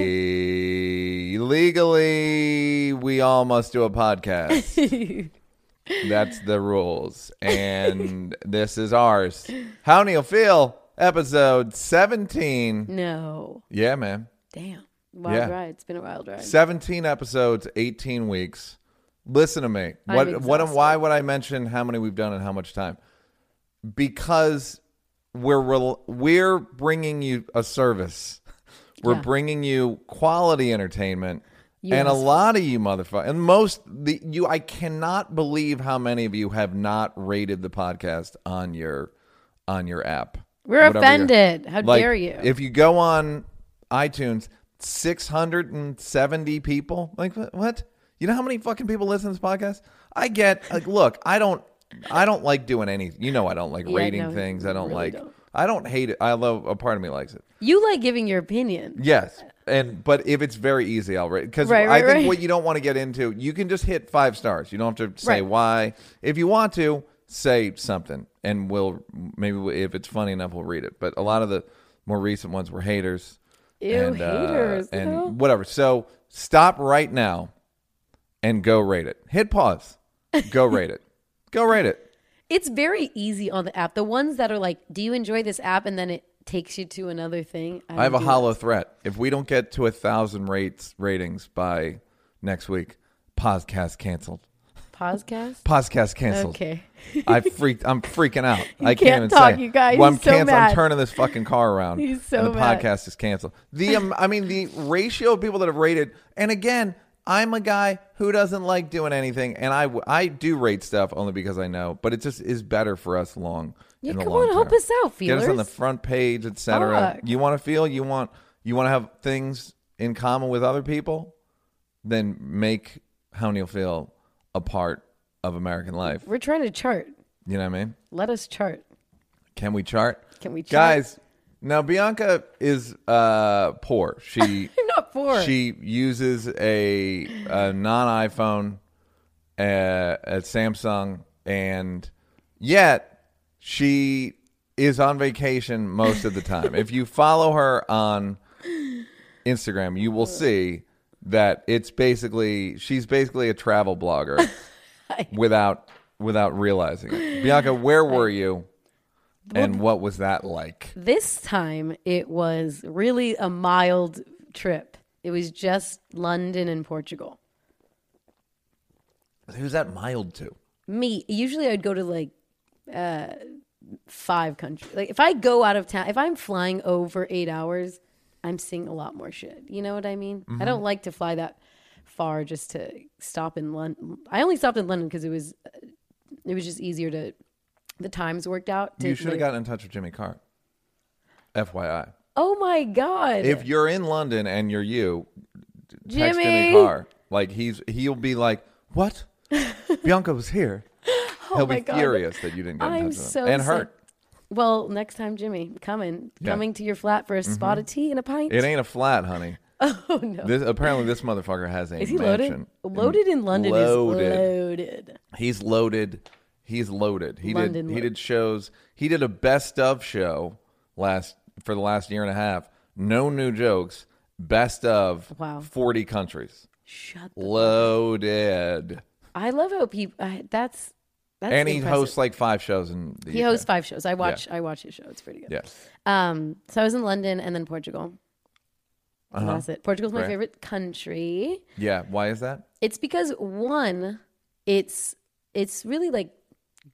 Hey, legally, we all must do a podcast. That's the rules, and this is ours. How Neal feel? Episode seventeen. No. Yeah, man. Damn. Wild Yeah. ride. It's been a wild ride. 17 17 episodes, 18 weeks. Listen to me. I'm What what why would I mention how many we've done and how much time? Because we're rel- we're bringing you a service. We're Yeah. bringing you quality entertainment. You and a lot of you motherfuckers, and most the you, I cannot believe how many of you have not rated the podcast on your on your app. We're offended. How like, dare you? If you go on iTunes, 670 people. Like what? You know how many fucking people listen to this podcast? I get like look, I don't I don't like doing anything. You know I don't like Yeah, rating no, things. I don't really like don't. I don't hate it. I love a part of me likes it. you like giving your opinion. Yes. And but if it's very easy, I'll rate because Right, I think right. what you don't want to get into, you can just hit five stars. You don't have to say Right. why. If you want to, say something, and we'll maybe if it's funny enough, we'll read it. But a lot of the more recent ones were haters. Ew, and, uh, and no. whatever. So stop right now and go rate it. Hit pause. Go rate it. Go rate it. It's very easy on the app. The ones that are like, do you enjoy this app? And then it takes you to another thing. I have a hollow threat. If we don't get to a thousand rates ratings by next week, podcast canceled. Podcast? Podcast canceled. Okay. I freaked. I'm freaking out. I can't, can't even talk, say. you guys. Well, I'm so canceled. I'm turning this fucking car around. He's so and the mad. podcast is canceled. The um, I mean the ratio of people that have rated. And again, I'm a guy who doesn't like doing anything, and I I do rate stuff only because I know. But it just is better for us long. Yeah, come on, help us out, Get us on the front page, etc. You want to feel you want you want to have things in common with other people, then make how Neal feel a part of American life. We're trying to chart. You know what I mean? Let us chart. Can we chart? Can we chart? Guys, now Bianca is uh poor. She not poor. she uses a, a non iPhone uh, at Samsung and yet she is on vacation most of the time. if you follow her on Instagram, you will see that it's basically she's basically a travel blogger without without realizing it. Bianca, where were you? And what was that like? This time it was really a mild trip. It was just London and Portugal. Who's that mild to? Me, usually I'd go to like uh five countries. Like if I go out of town, if I'm flying over 8 hours, I'm seeing a lot more shit. You know what I mean? I mm-hmm. don't like to fly that far just to stop in London. I only stopped in London because it was it was just easier to the times worked out. To, You should have gotten in touch with Jimmy Carr. FYI. Oh my god! If you're in London and you're you, text Jimmy, Jimmy! Carr. Like he's he'll be like, "What? Bianca was here." Oh he'll Oh my be God. furious that you didn't get in I'm touch with so him and hurt. Well, next time, Jimmy, coming, Yeah. coming to your flat for a mm-hmm. spot of tea and a pint. It ain't a flat, honey. oh no! This apparently this motherfucker has a Is he mansion. loaded? Loaded in London Loaded. is loaded. He's loaded. He's loaded. He London did. He did shows. He did a best of show last for the last year and a half. No new jokes. Best of Wow. forty countries. Shut. The, Loaded. I love how people. I, that's that's and he impressive. hosts like five shows in the He UK. hosts five shows. I watch. I watch his show. It's pretty good. Yeah. Um. So I was in London and then Portugal. And Uh-huh. That's it. Portugal's my Right. favorite country. Yeah. Why is that? It's because one, it's it's really like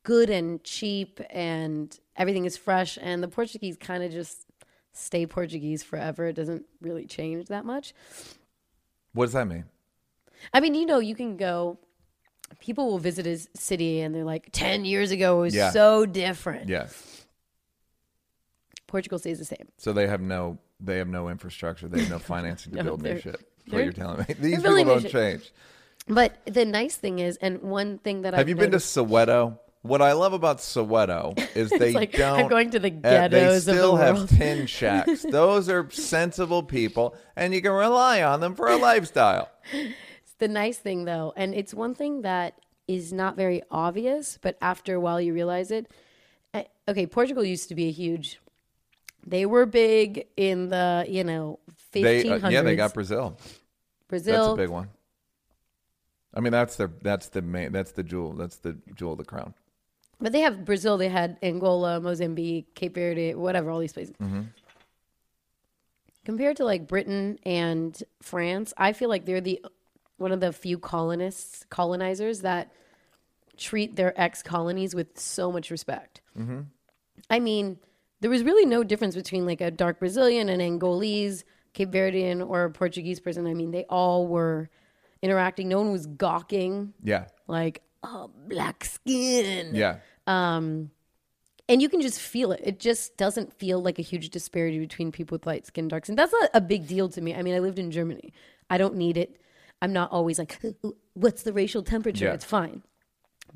good and cheap and everything is fresh and the Portuguese kind of just stay Portuguese forever. It doesn't really change that much. What does that mean? I mean, you know, you can go people will visit his city and they're like 10 years ago it was Yeah. so different. Yeah. Portugal stays the same. So they have no they have no infrastructure. They have no financing to No, build new they're- shit. That's what they're- you're telling me. These people building new don't shit. change. But the nice thing is and one thing that Have I've you been to noticed- Soweto? what I love about Soweto is they It's like don't. I'm going to the eh, ghettos they of the still have world. tin shacks. Those are sensible people, and you can rely on them for a lifestyle. The nice thing though, and it's one thing that is not very obvious, but after a while you realize it. Uh, Okay, Portugal used to be a huge. They were big in the you know They, fifteen uh, yeah, they got Brazil. Brazil. That's a big one. I mean, that's their that's the main that's the jewel that's the jewel of the crown. But they have Brazil. They had Angola, Mozambique, Cape Verde, whatever, all these places. Mm-hmm. Compared to like Britain and France, I feel like they're the one of the few colonists, colonizers that treat their ex colonies with so much respect. Mm-hmm. I mean, there was really no difference between like a dark Brazilian, an Angolese, Cape Verdean, or a Portuguese person. I mean, they all were interacting. No one was gawking Yeah, like, oh, black skin yeah. and you can just feel it. It just doesn't feel like a huge disparity between people with light skin, dark skin. That's not a big deal to me. I mean, I lived in Germany. I don't need it. I'm not always like, what's the racial temperature? Yeah. It's fine.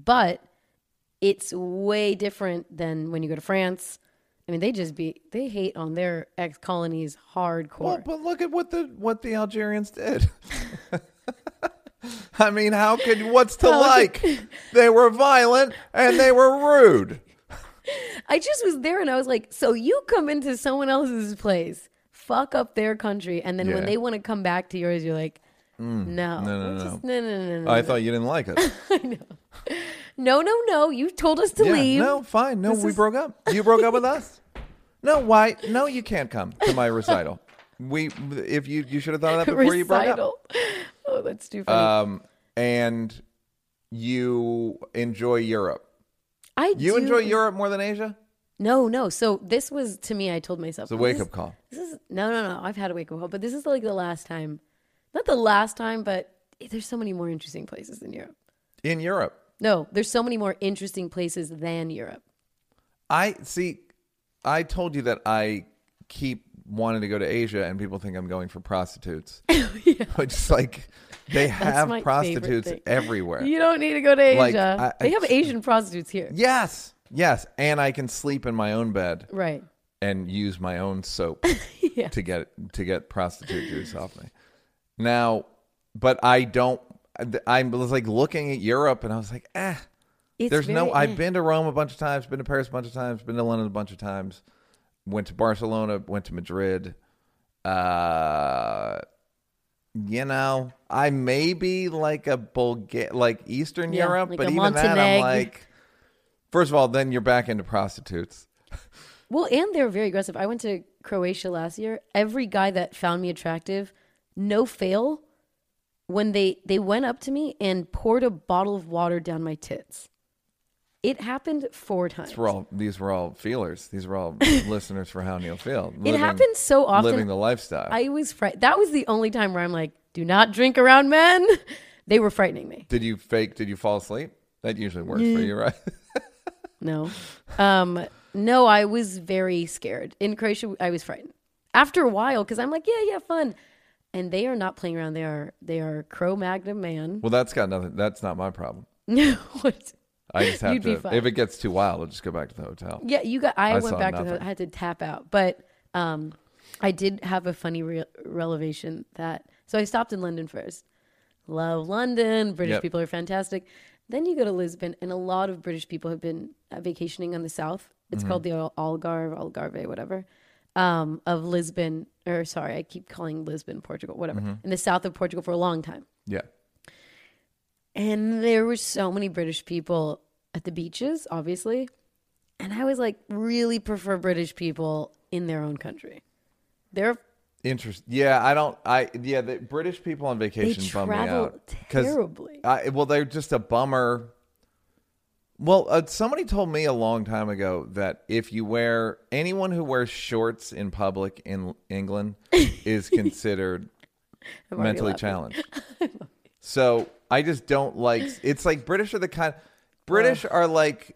But it's way different than when you go to France. I mean, they just be they hate on their ex colonies hardcore. Well, but look at what the what the Algerians did. I mean, how could what's to How like? They were violent and they were rude. I just was there and I was like, so you come into someone else's place, fuck up their country, and then Yeah. when they want to come back to yours, you're like, no, no, no, no. just- no, no, no, no, I thought you didn't like it. I know. No, no, no. You told us to Yeah, leave. no, fine. No, This we is- broke up. You broke up with us. No, why? No, you can't come to my recital. We, if you, you should have thought of that before you broke up. Recital. Oh, that's too funny. Um, and you enjoy Europe. I You do- enjoy Europe more than Asia. No, no. So this was to me. I told myself It's a "Oh, wake this- up call. This is no, no, no. I've had a wake up call, but this is like the last time. Not the last time, but there's so many more interesting places in Europe. In Europe, No, there's so many more interesting places than Europe. I see. I told you that I keep wanting to go to Asia, and people think I'm going for prostitutes. Which is like they have prostitutes everywhere. You don't need to go to Asia. Like, I- they I- have Asian prostitutes here. Yes, yes, and I can sleep in my own bed Right. and use my own soap Yeah. to get to get prostitute juice off me. Now, but I don't. I was like looking at Europe, and I was like, eh. It's There's no. I've eh. been to Rome a bunch of times, been to Paris a bunch of times, been to London a bunch of times, went to Barcelona, went to Madrid. Uh, you know, I may be like a Bulga- like Eastern Yeah, Europe, like but even that, I'm like, first of all, then you're back into prostitutes. Well, and they're very aggressive. I went to Croatia last year. Every guy that found me attractive, no fail, when they they went up to me and poured a bottle of water down my tits. It happened four times. These were all these were all feelers. These were all listeners for how Neal feel. It happens so often. Living the lifestyle. I was fright. That was the only time where I'm like, "Do not drink around men." They were frightening me. did you fake? Did you fall asleep? That usually works for you, right? No. Um, no, I was very scared. In Croatia, I was frightened. After a while, because I'm like, yeah, yeah, fun. And they are not playing around. They are they are Cro Magnon man. well, that's got nothing. That's not my problem. No. I just have You'd to. If it gets too wild, I'll just go back to the hotel. Yeah, you got. I, I went back to. nothing. The, I had to tap out, but um, I did have a funny re- revelation that. So I stopped in London first. Love London. British Yep. people are fantastic. Then you go to Lisbon, and a lot of British people have been uh, vacationing on the south. It's called the Al- Algarve, Algarve, whatever, um, of Lisbon. Or sorry, I keep calling Lisbon Portugal, whatever, mm-hmm. in the south of Portugal for a long time. Yeah. And there were so many British people at the beaches, obviously. And I was like, really prefer British people in their own country. They're Interest. Yeah, I don't. I yeah. The British people on they vacation bum me travel out terribly. I, well, they're just a bummer. Well, uh, somebody told me a long time ago that if you wear anyone who wears shorts in public in England is considered mentally challenged. so I just don't like. It's like British are the kind. British are like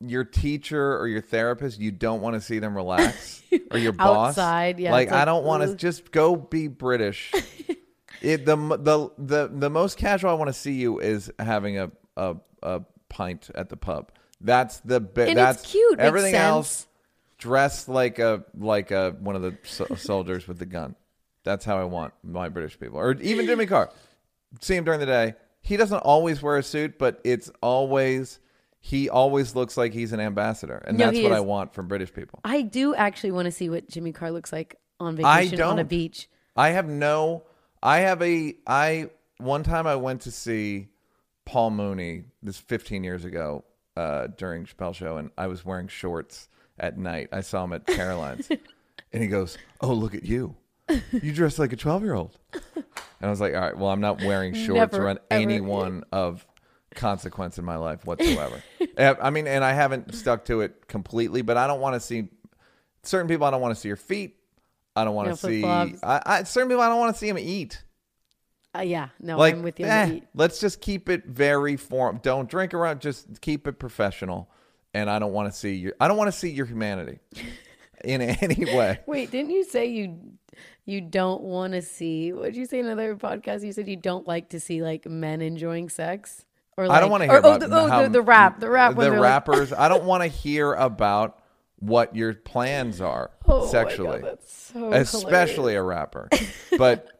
your teacher or your therapist. You don't want to see them relax, or your boss. Outside, yeah, Like, it's I don't want to just go be British. it the the the the most casual I want to see you is having a a a pint at the pub. That's the bit. And it's that's cute, Everything else, dressed like a like a one of the so- soldiers with the gun. That's how I want my British people, or even Jimmy Carr. See him during the day. He doesn't always wear a suit, but it's always he always looks like he's an ambassador, and No, that's what is. I want from British people. I do actually want to see what Jimmy Carr looks like on I vacation on a beach. I have no. I have a. I one time I went to see Paul Mooney. This 15 years ago uh, during Chappelle show, and I was wearing shorts at night. I saw him at Caroline's, and he goes, "Oh, look at you! You dress like a 12 year old." And I was like, "All right, well, I'm not wearing shorts Never, around ever. anyone of consequence in my life whatsoever." I mean, and I haven't stuck to it completely, but I don't want to see certain people. I don't want to see your feet. I don't want to see. I, I, certain people, I don't want to see them eat. Uh, yeah, no, Like, I'm with you. eh, let's just keep it very form. Don't drink around. Just keep it professional. And I don't want to see your. I don't want to see your humanity in any way. Wait, didn't you say you you don't want to see? What did you say in another podcast? You said you don't like to see like men enjoying sex, or like, I don't want to or- hear oh, about the, oh, how- the, the rap, the rap, the they're like- rappers. I don't want to hear about what your plans are Oh God, sexually. that's so especially a rapper. But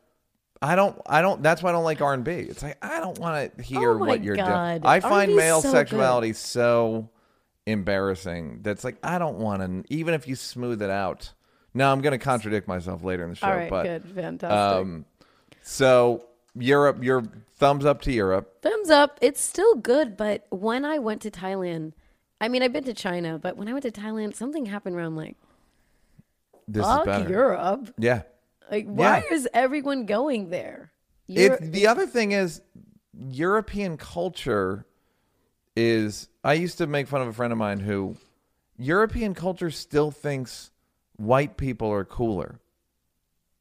I don't. I don't. That's why I don't like R and B. It's like I don't want to hear Oh my what you're God. doing. I find R&B 's male so sexuality so embarrassing. That's like I don't want to. Even if you smooth it out. Now I'm going to contradict myself later in the show. All right, but good, fantastic. um, so Europe, your thumbs up to Europe. Thumbs up. It's still good, but when I went to Thailand, I mean, I've been to China, but when I went to Thailand, something happened where I'm like, This is fuck better. Europe. Yeah. Like, why Yeah. is everyone going there? Euro- It, the other thing is European culture is I used to make fun of a friend of mine who European culture still thinks white people are cooler.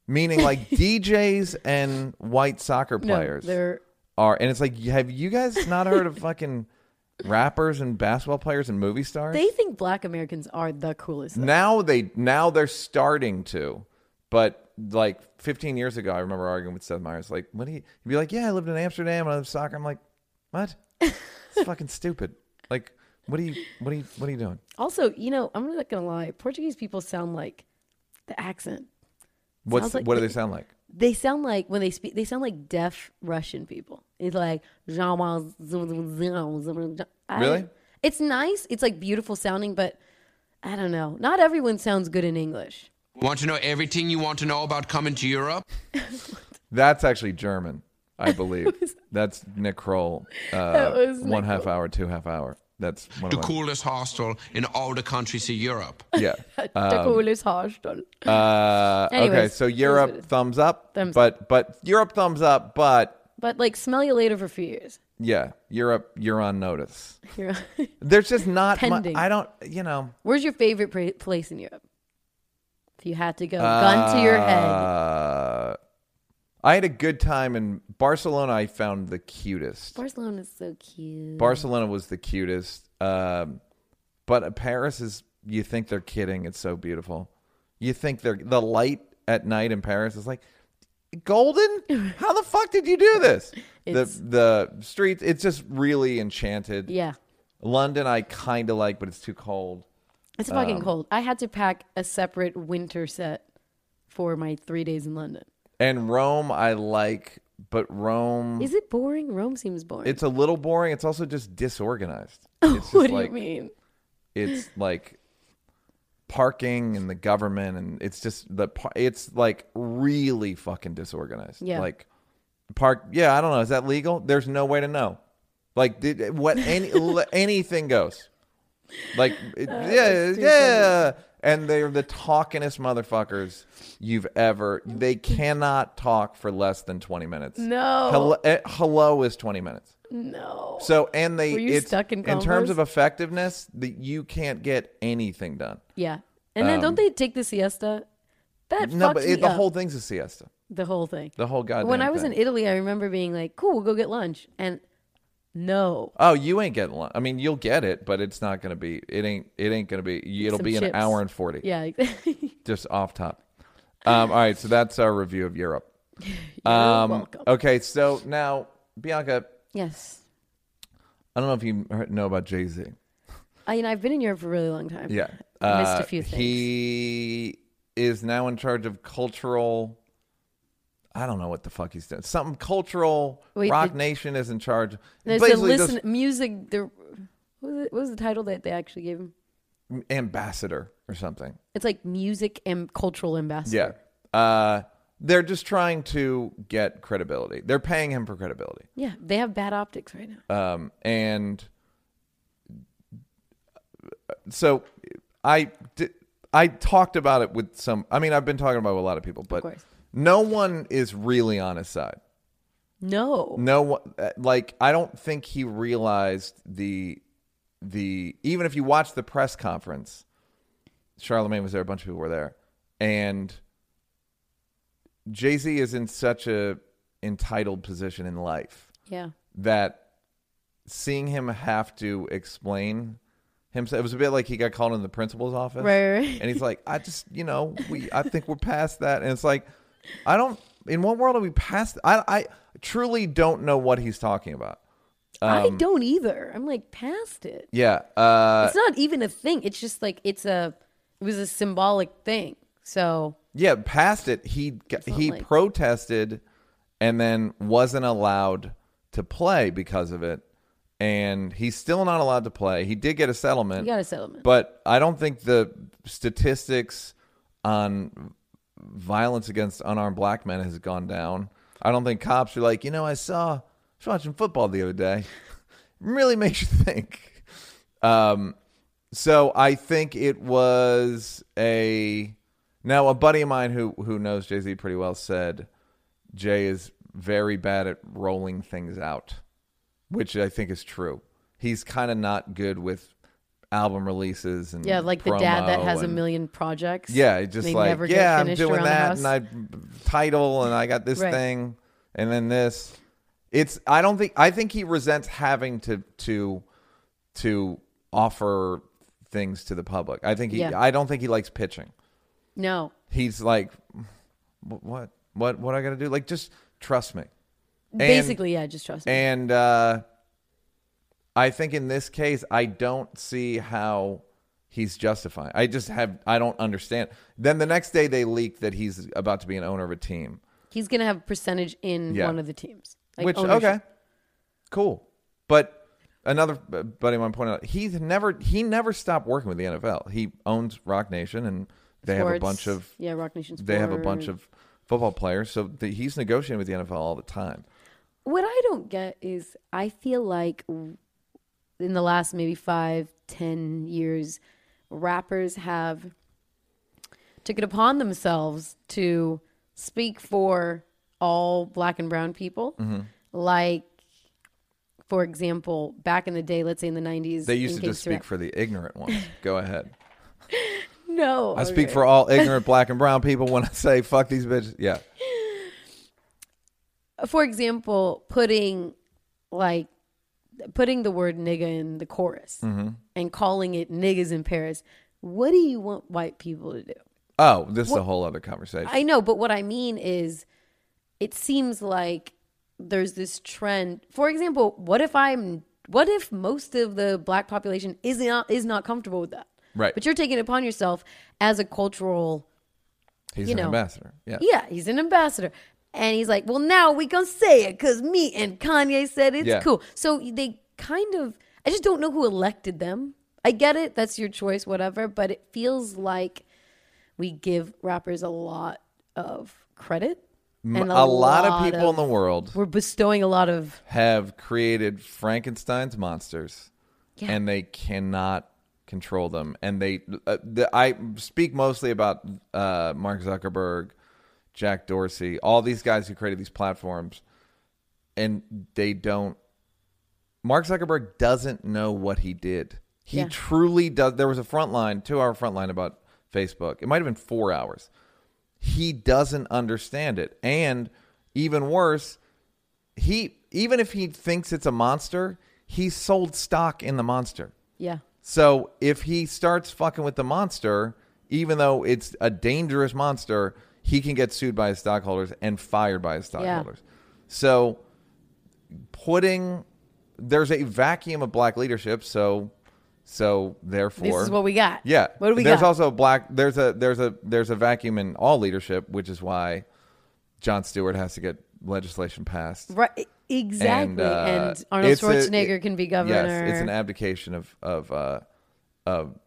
Meaning like DJs and white soccer no, players they're are and it's like have you guys not heard of fucking rappers and basketball players and movie stars? they think black Americans are the coolest. though. now they now they're starting to but like 15 years ago i remember arguing with seth meyers like what do you he'd be like yeah i lived in amsterdam and i lived soccer i'm like what it's fucking stupid like what are you what are you what are you doing Also, you know, I'm not gonna lie. Portuguese people sound like the accent. what's like what do they sound like They sound like when they speak. They sound like deaf Russian people. It's like Really? It's nice. It's like beautiful sounding, but I don't know. Not everyone sounds good in English. Want to know everything you want to know about coming to Europe? that's actually german i believe that's nick kroll uh, That was one Nick half hour two half hour that's one The of my, coolest hostel in all the countries of Europe. yeah the coolest hostel. uh, okay so it is what europe thumbs up Thumbs but but europe thumbs up but But like, smell you later for a few years. yeah europe you're on notice You're- There's just not. mu- Pending. I don't. You know. Where's your favorite pra- place in Europe? If you had to go, gun to your head. Uh, I had a good time in Barcelona. I found the cutest. Barcelona is so cute. Barcelona was the cutest. Um, but Paris is. You think they're kidding? It's so beautiful. You think they're the light at night in Paris is like golden. How the fuck did you do this? the the streets. It's just really enchanted. yeah. London, I kind of like, but it's too cold. It's Um, fucking cold. I had to pack a separate winter set for my three days in London. And Rome, I like, but Rome. Is it boring? Rome seems boring. It's a little boring. It's also just disorganized. It's just what do like you mean? it's like parking and the government and it's just the it's like really fucking disorganized. Yeah. Like park yeah, I don't know, is that legal? There's no way to know. Like did what any anything goes. Like it- yeah, Uh, too yeah. And they're the talkingest motherfuckers you've ever. They cannot talk for less than twenty minutes. No. hello, eh, hello is twenty minutes. No. So and they Were you it's stuck in in terms of effectiveness, that you can't get anything done. Yeah. And then don't they take the siesta? That Um, No, but it, the up. whole thing's a siesta. the whole thing. The whole goddamn. when I was thing. in Italy, I remember being like, "Cool, we'll go get lunch," and no, Oh, you ain't getting lunch. I mean, you'll get it, but it's not going to be. It ain't. It ain't going to be. It'll Some be an hour and forty. yeah, Just off top. Um, all right, so that's our review of Europe. You're Um, welcome. okay, so now Bianca, Yes, I don't know if you know about Jay Z. I, mean, I've been in Europe for a really long time. Yeah. I missed Uh, a few things. He is now in charge of cultural. I don't know what the fuck he's doing. Something cultural. Wait, Rock the- Nation is in charge. There's a listen just music. The what was, it, what was the title that they actually gave him? ambassador or something. It's like music and cultural ambassador. Yeah. Uh, they're just trying to get credibility. They're paying him for credibility. Yeah, they have bad optics right now. Um, and so I did, I talked about it with some. I mean, I've been talking about it with a lot of people, but course. No one is really on his side. No. No one, uh, like I don't think he realized the the even if you watch the press conference, Charlemagne was there, a bunch of people were there, and Jay Z is in such a entitled position in life Yeah. that seeing him have to explain himself it was a bit like he got called in the principal's office Right, right, right. and he's like i just you know we i think we're past that and it's like i don't in what world are we past i i truly don't know what he's talking about I Um, don't either. I'm like past it. yeah uh it's not even a thing. It's just like it's a. It was a symbolic thing. So yeah past it he not he like- protested and then wasn't allowed to play because of it and he's still not allowed to play he did get a settlement you got a settlement. But I don't think the statistics on violence against unarmed black men has gone down. I don't think cops are like, you know, I saw, I was watching football the other day. really makes you think. Um, so I think it was a. Now, a buddy of mine who who knows Jay Z pretty well said Jay is very bad at rolling things out, which I think is true. He's kind of not good with album releases and yeah, like the dad that has a million projects. Yeah, just like yeah, I'm doing that, and I title, and I got this Right. thing, and then this. It's I don't think I think he resents having to to to offer things to the public. I think he Yeah. I don't think he likes pitching. No. He's like, what what what I got to do? Like just trust me. And- Basically, yeah. Just trust me. and uh, I think in this case, I don't see how he's justifying. I just have, I don't understand. Then the next day, they leak that he's about to be an owner of a team. He's gonna have a percentage in Yeah. one of the teams. Like Which ownership. okay, cool. But another b- buddy of mine pointed out he's never he never stopped working with the NFL. He owns Roc Nation, and they have a Sports. bunch of yeah, Roc Nation. they have a bunch Sport. of football players. So the, he's negotiating with the NFL all the time. What I don't get is I feel like w- in the last maybe five, ten years, rappers have took it upon themselves to speak for all black and brown people. Mm-hmm. Like, for example, back in the day, let's say in the nineties, They used to just speak for the ignorant ones. Go ahead. no. I speak for all ignorant black and brown people when I say fuck these bitches. Yeah. for example, putting like putting the word nigga in the chorus Mm-hmm. and calling it niggas in Paris. What do you want white people to do? Oh, this is a whole other conversation. I know, but what I mean is it seems like there's this trend. For example, what if I'm what if most of the black population is not is not comfortable with that? Right. But you're taking it upon yourself as a cultural He's you an know. ambassador. Yeah. Yeah, he's an ambassador. And he's like, well, now we gonna say it because me and Kanye said it's Yeah. cool. So they kind of, I just don't know who elected them. I get it, that's your choice, whatever. But it feels like we give rappers a lot of credit. And a, lot, of people in the world We're bestowing a lot of, have created Frankenstein's monsters, Yeah. and they cannot control them. And they, uh, the, I speak mostly about uh, Mark Zuckerberg, Jack Dorsey, all these guys who created these platforms, and they don't. Mark Zuckerberg doesn't know what he did. He Yeah. truly does. There was a Frontline, two hour Frontline about Facebook. It might have been four hours. He doesn't understand it. And even worse, he even if he thinks it's a monster, he sold stock in the monster. yeah. So if he starts fucking with the monster, even though it's a dangerous monster, he can get sued by his stockholders and fired by his stockholders. Yeah. So putting there's a vacuum of black leadership, so So therefore, This is what we got. yeah. What do we there's got? also black. There's a there's a there's a vacuum in all leadership, which is why Jon Stewart has to get legislation passed. right. Exactly. And, uh, Arnold it's a- Schwarzenegger it- can be governor. Yes, it's an abdication of of uh, of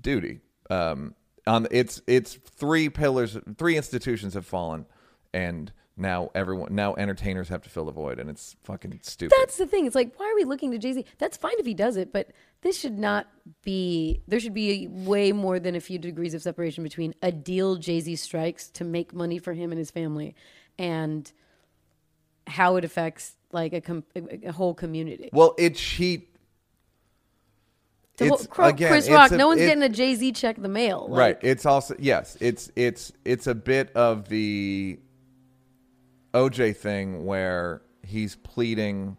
duty. Um, on it's it's three pillars, three institutions have fallen, and now everyone now entertainers have to fill the void, and it's fucking stupid. That's the thing. It's like, why are we looking to Jay Z? That's fine if he does it, but this should not be. There should be way more than a few degrees of separation between a deal Jay Z strikes to make money for him and his family, and how it affects like a, com- a whole community. well, it's cheat. To It's, ho- again, Chris Rock, a- no one's it- getting a Jay Z check in the mail. Like, right. It's also yes. It's it's it's it's a bit of the OJ thing where he's pleading.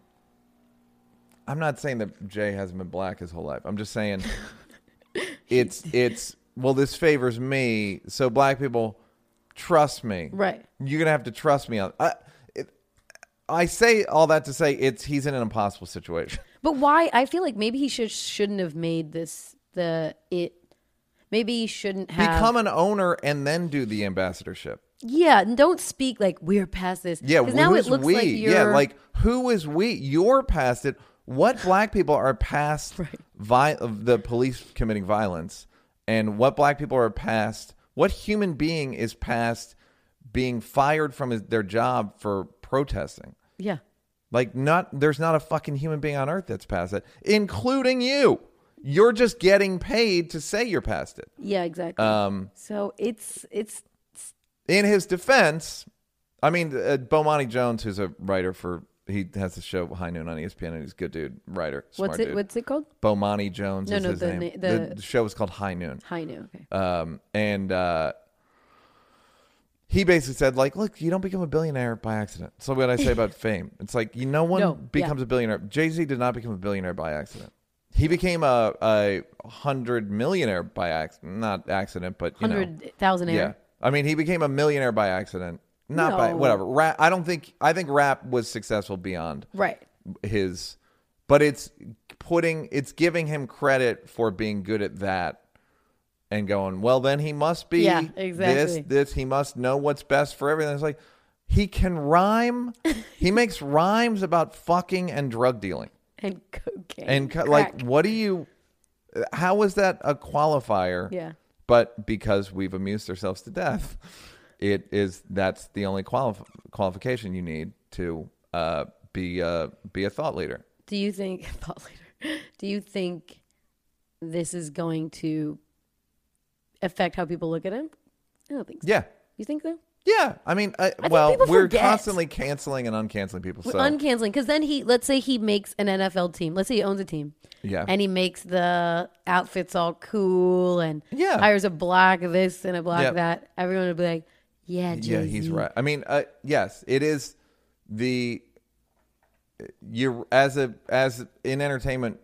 I'm not saying that Jay hasn't been black his whole life. I'm just saying it's it's well this favors me, so black people trust me. Right. You're gonna have to trust me on. I, it, I say all that to say it's he's in an impossible situation. But why? I feel like maybe he should shouldn't have made this the it. Maybe he shouldn't have Become an owner and then do the ambassadorship. Yeah, and don't speak like we're past this. Yeah, because now it who's looks we? like you're yeah, like who is we? You're past it. What black people are past vi- of the police committing violence, and what black people are past? What human being is past being fired from his, their job for protesting? yeah, Like, not there's not a fucking human being on earth that's past it, including you. You're just getting paid to say you're past it. yeah, exactly. Um, so it's it's in his defense, I mean, uh, Bomani Jones, who's a writer for, he has the show High Noon on ESPN, and he's a good dude, writer, smart what's it dude. what's it called? Bomani Jones No, is no, his the name. na- the- the, show is called High Noon. High noon. Okay. Um, and uh, he basically said, like, look, you don't become a billionaire by accident. So what I say about fame, it's like you no one No, becomes yeah. a billionaire. Jay Z did not become a billionaire by accident. He became a a hundred millionaire by accident, not accident, but you know, Hundred thousand yeah. air. I mean, he became a millionaire by accident, not by No. whatever. Rap, I don't think. I think rap was successful beyond Right. his, but it's putting, it's giving him credit for being good at that, and going, well, then he must be Yeah, this, exactly. this. He must know what's best for everything. It's like he can rhyme. he makes rhymes about fucking and drug dealing, And cocaine. and co- like, what do you? How is that a qualifier? yeah. but because we've amused ourselves to death, it is that's the only qualif- qualification you need to uh, be uh, be a thought leader. Do you think thought leader? Do you think this is going to affect how people look at him? I don't think so. Yeah, You think so? yeah. I mean, I, think well, we're forget. constantly canceling and uncanceling people. So uncanceling because then he let's say he makes an NFL team. Let's say he owns a team. Yeah. And he makes the outfits all cool and Yeah. hires a black this and a black that. Everyone would be like, Yeah, yeah, he's right. I mean, uh, yes, it is the you as a as in entertainment.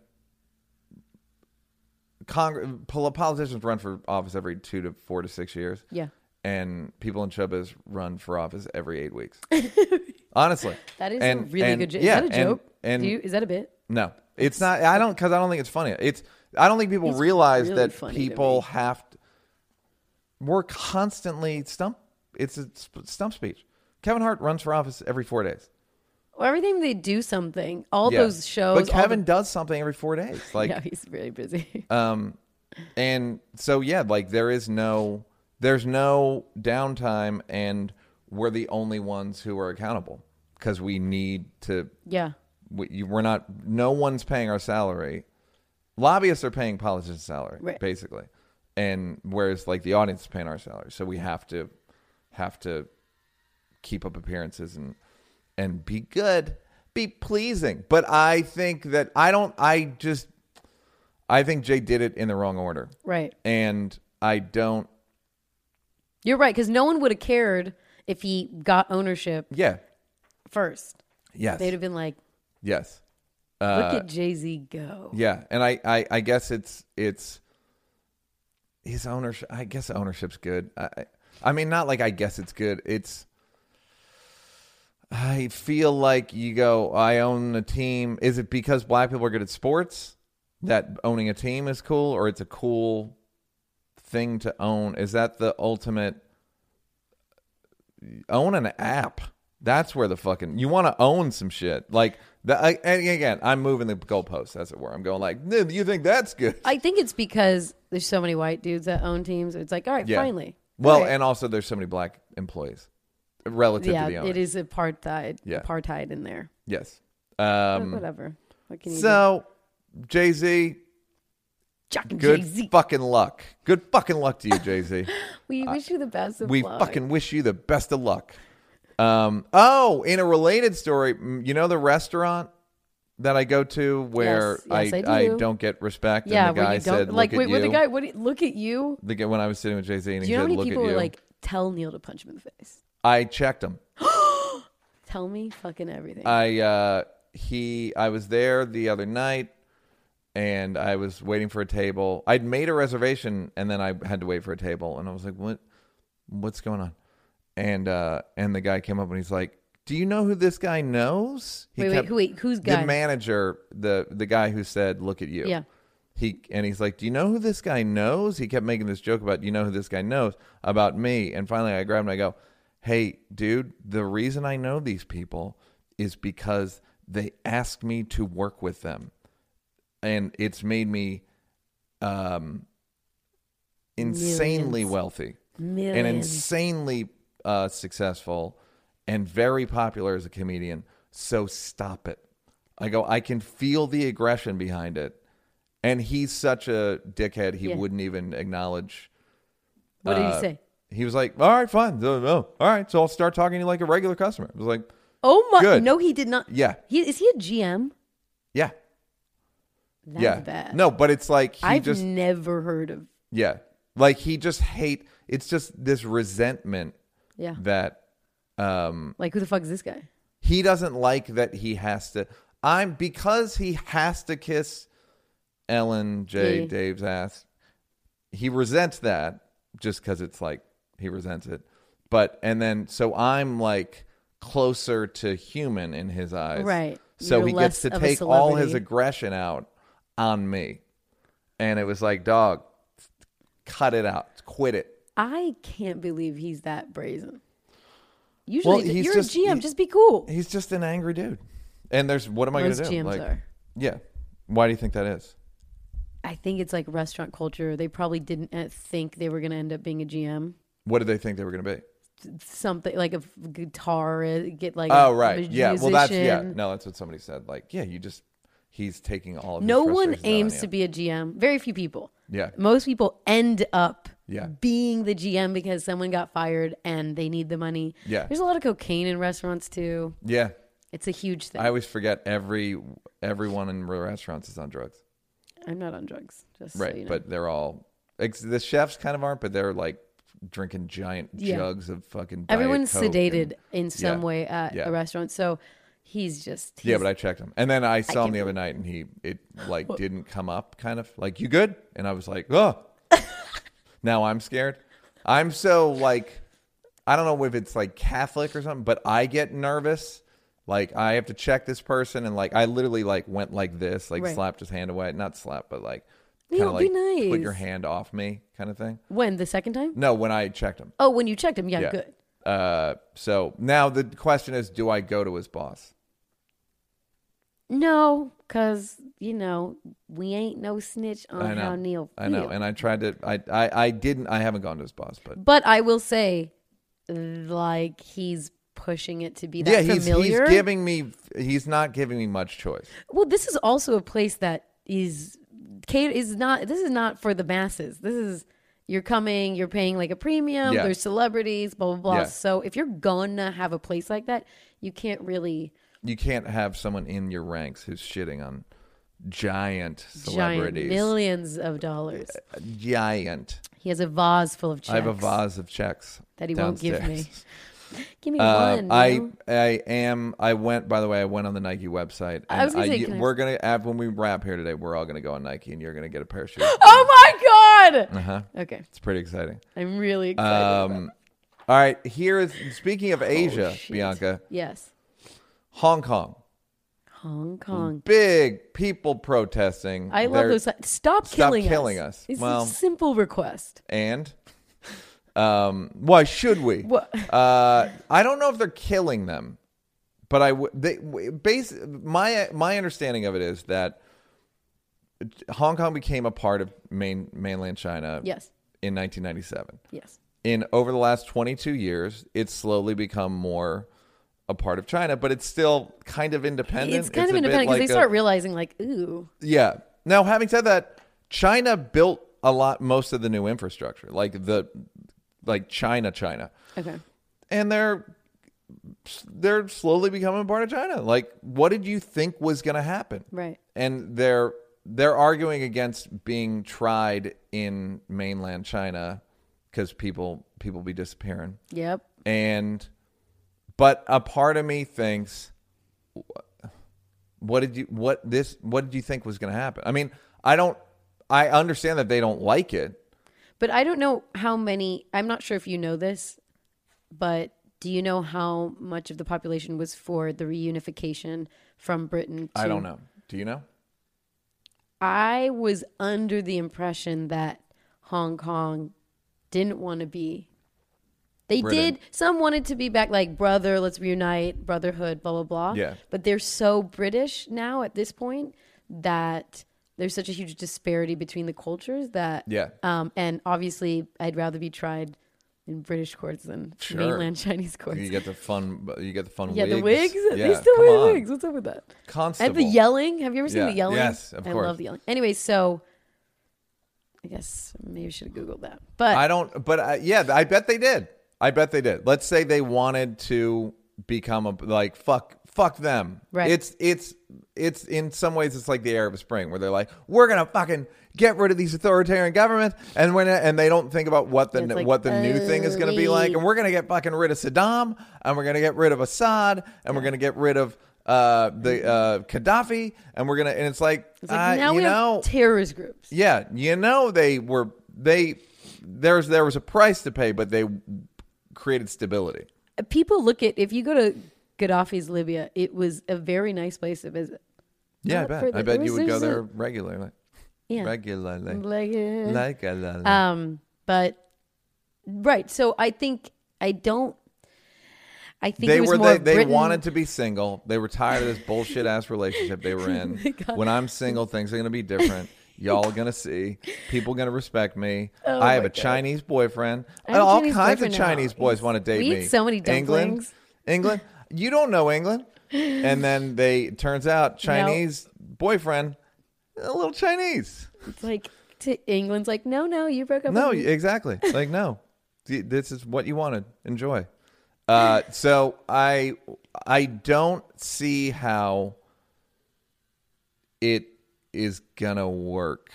Cong- pol- politicians run for office every two to four to six years. Yeah. and people in showbiz run for office every eight weeks. Honestly, That is And- a really and- good joke. Yeah, is that a and- joke? And, Do you, is that a bit? no, it's not. I don't because I don't think it's funny. It's I don't think people It's realize really that funny to people have. To, we're constantly stump. It's a stump speech. Kevin Hart runs for office every four days. Well, time they do something. All Yeah. those shows. but Kevin the- does something every four days. Like yeah, he's really busy. Um, and so yeah, like there is no, there's no downtime, and we're the only ones who are accountable because we need to. yeah. We, we're not. No one's paying our salary. Lobbyists are paying politicians' salary, Right. basically, and whereas like the audience is paying our salary, so we have to have to keep up appearances and and be good, be pleasing. But I think that I don't. I just I think Jay did it in the wrong order, Right. and I don't. You're right because no one would have cared if he got ownership Yeah. first. Yes. They'd have been like, yes. "Look Uh, at Jay Z go." Yeah, and I, I, I guess it's it's his ownership. I guess ownership's good. I, I- I mean, not like I guess it's good. It's I feel like you go. I own a team. Is it because black people are good at sports? that owning a team is cool or it's a cool thing to own? Is that the ultimate own an app? That's where the fucking you want to own some shit. Like the, I, and again, I'm moving the goalposts as it were. I'm going like, you think that's good? I think it's because there's so many white dudes that own teams. It's like, all right, Yeah. finally. Well, right. and also there's so many black employees relative yeah, to the it is apartheid. Yeah. Apartheid in there. Yes. But Um, whatever. What can you so Jay Z, good Jay-Z. fucking luck. Good fucking luck to you, Jay Z. We wish you the best of we luck. fucking wish you the best of luck. Um, oh, in a related story, you know the restaurant that I go to where Yes, yes, I, I do. don't get respect, yeah, and the guy said, like. "Look Wait, at where you." the guy? What? do you- Look at you. The guy- when I was sitting with Jay Z, and Do he you know said, how many "Look people were like, tell Neal to punch him in the face? I checked him. Tell me fucking everything. I uh he I was there the other night and I was waiting for a table. I'd made a reservation and then I had to wait for a table and I was like, "What what's going on?" And uh and the guy came up and he's like, "Do you know who this guy knows?" He wait, wait, kept- who, wait, who's the manager, the the guy who said, "Look at you." Yeah. He and he's like, "Do you know who this guy knows?" He kept making this joke about, "You know who this guy knows about me?" And finally, I grabbed him. I go, "Hey, dude, the reason I know these people is because they asked me to work with them, and it's made me um insanely Millions. wealthy and insanely uh, successful and very popular as a comedian. So stop it. I go, I can feel the aggression behind it. And he's such a dickhead, he Yeah. wouldn't even acknowledge. what did uh, he say? He was like, all right, fine. No. All right. So I'll start talking to you like a regular customer. I was like, Oh my! good. No, he did not. yeah, He is he a GM? yeah, That's yeah. bad. No, but it's like he I've just, never heard of. yeah. Like he just hate, it's just this resentment Yeah, that um like who the fuck is this guy? he doesn't like that he has to i'm because he has to kiss ellen j Yeah. dave's ass he resents that just because it's like he resents it but and then so i'm like closer to human in his eyes Right. so You're he gets to take all his aggression out on me and it was like dog cut it out quit it I can't believe he's that brazen. Usually, Well, you're just- a GM. just be cool. he's just an angry dude and there's what am i gonna do GMs like are. yeah why do you think that is I think it's like restaurant culture. They probably didn't uh, think they were going to end up being a GM. What did they think they were going to be? Something like a guitar, uh, get like Oh, right. Yeah. Well, that's yeah. No, that's what somebody said. Like, yeah, you just he's taking all of No one aims on to be a GM. Very few people. Yeah. Most people end up Yeah. being the GM because someone got fired and they need the money. Yeah. There's a lot of cocaine in restaurants too. Yeah. It's a huge thing. I always forget every everyone in restaurants is on drugs. I'm not on drugs. Just Right. so you know. But they're all the chefs kind of aren't, but they're like drinking giant Yeah. jugs of fucking. Everyone's sedated and- in some Yeah. way at Yeah. a restaurant. So he's just yeah, but I checked him, and then I saw him the other night, and he it like didn't come up. Kind of like you good, and I was like, oh. now I'm scared. I'm so like, I don't know if it's like Catholic or something, but I get nervous. Like I have to check this person, and like I literally like went like this, like Right. slapped his hand away, not slap, but like kind of be like put your hand off me, kind of thing. when the second time. No, when I checked him. Oh, when you checked him, yeah, Yeah. good. Uh, so now the question is, do I go to his boss? No, because you know we ain't no snitch on I know. how Neal. I know, feel. and I tried to. I, I I didn't. I haven't gone to his boss, but But I will say, like he's pushing it to be that yeah, he's familiar. he's giving me. He's not giving me much choice. well, this is also a place that is Kate is not. This is not for the masses. This is you're coming. You're paying like a premium. Yeah. There's celebrities. Blah blah blah. Yeah. So if you're gonna have a place like that, you can't really You can't have someone in your ranks who's shitting on giant giant celebrities. millions of dollars. Giant. He has a vase full of checks I have a vase of checks that he won't give me. Give me Uh, one. I. I am I went by the way I went on the Nike website and I was gonna say, I- we're gonna have when we wrap here today we're all gonna go on Nike and you're gonna get a pair of shoes. Oh my god! uh huh. Okay, It's pretty exciting. I'm really excited. about Um, all right. Here is speaking of Oh, Asia, shit. Bianca, Yes. Hong Kong. Hong Kong. Big people protesting. I love They're- those. Stop, Stop killing, killing us. us. It's Well- a simple request. And um, why should we? What? Uh, I don't know if they're killing them, but I w- they w- base my my understanding of it is that Hong Kong became a part of main mainland China. Yes. In 1997. Yes. In over the last 22 years, it's slowly become more a part of China, but it's still kind of independent. It's kind of independent because like they a- start realizing, like, ooh, yeah. Now, having said that, China built a lot, most of the new infrastructure, like the, like China, China, okay. and they're they're slowly becoming part of China. Like, what did you think was going to happen? Right. And they're they're arguing against being tried in mainland China because people people be disappearing, Yep. and but a part of me thinks what did you what this what did you think was going to happen i mean i don't i understand that they don't like it But I don't know how many. I'm not sure if you know this, but do you know how much of the population was for the reunification from Britain? To, i don't know do you know I was under the impression that Hong Kong didn't want to be. They Britain. did. Some wanted to be back, like brother, let's reunite, brotherhood, blah blah blah. Yeah. But they're so British now at this point that there's such a huge disparity between the cultures that. Yeah. Um, and obviously, I'd rather be tried in British courts than Sure. mainland Chinese courts. you get the fun you get the fun yeah, wigs. the wigs. yeah, they still wear on. wigs. What's up with that? constable And the yelling. Have you ever seen Yeah. the yelling? Yes, of I course. I love the yelling. Anyway, so I guess maybe I should have googled that. But i don't but I, yeah i bet they did i bet they did let's say they wanted to become a like fuck fuck them Right. it's it's it's in some ways it's like the arab spring where they're like we're gonna fucking get rid of these authoritarian governments and when and they don't think about what the like, what the new thing is gonna be like and we're gonna get fucking rid of saddam and we're gonna get rid of assad and we're gonna get rid of uh the uh gaddafi and we're gonna and it's like, it's like now you we know have terrorist groups. yeah, you know they were they there's there was a price to pay, but they created stability. People look at if you go to Gaddafi's Libya, it was a very nice place to visit. Yeah, I bet. the- I bet you would go a- there regularly. Yeah, Regularly. like uh, Like Um, but right. So I think I don't. I think they it was were more they, they wanted to be single. They were tired of this bullshit ass relationship they were in. when I'm single, things are gonna be different. Y'all gonna see. People gonna respect me. Oh I have a God. Chinese boyfriend. I have All Chinese kinds of boyfriend now. Chinese boys want to date we me. eat so many England. England. You don't know England. And then they turns out Chinese boyfriend, a little Chinese. It's like to England's like, no, no, you broke up. No, with me. exactly. Like no, this is what you wanted. Enjoy. Uh, so I I don't see how it is gonna work.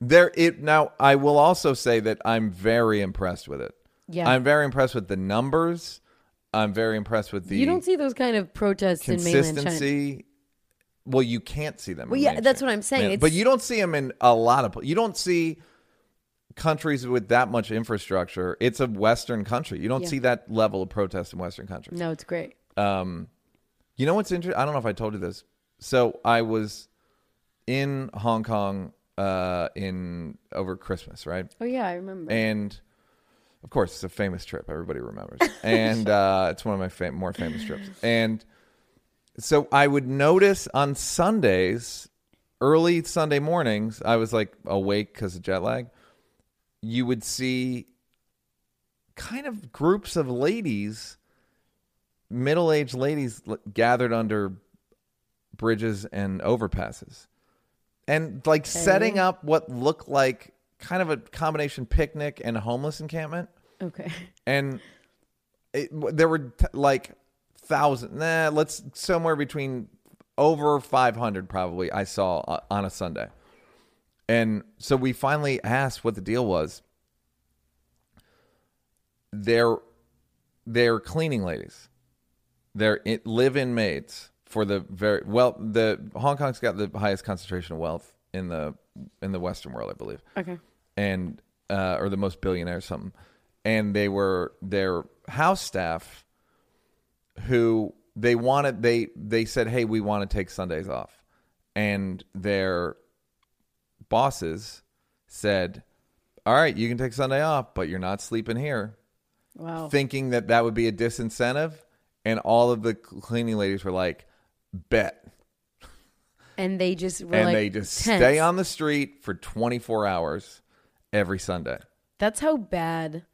There it now. I will also say that I'm very impressed with it. Yeah. I'm very impressed with the numbers. I'm very impressed with the you don't see those kind of protests in mainland China. consistency. Well, you can't see them. Well, in yeah, mainland that's China. what I'm saying. Man, It's- but you don't see them in a lot of. You don't see countries with that much infrastructure. It's a Western country. You don't Yeah. see that level of protest in Western countries. No, it's great. Um, you know what's interesting? I don't know if I told you this. So I was in Hong Kong uh, in over Christmas, right? Oh yeah, I remember. And of course, it's a famous trip. Everybody remembers, and uh, it's one of my fam- more famous trips. And so I would notice on Sundays, early Sunday mornings, I was like awake because of jet lag. You would see kind of groups of ladies, middle aged ladies, l- gathered under bridges and overpasses, and like setting up what looked like kind of a combination picnic and homeless encampment okay. and it, there were t- like thousand nah let's somewhere between over 500 probably i saw uh, on a sunday. And so we finally asked what the deal was. They're they're cleaning ladies. They're live-in maids for the very well the hong kong's got the highest concentration of wealth in the in the western world i believe. Okay. and uh, or the most billionaire or something, and they were their house staff who they wanted they they said, "Hey, we want to take Sundays off," and their bosses said, "All right, you can take Sunday off, but you're not sleeping here." Wow. Thinking that that would be a disincentive, and all of the cleaning ladies were like, "Bet." and they just were and like they just tense. stay on the street for 24 hours every Sunday. That's how bad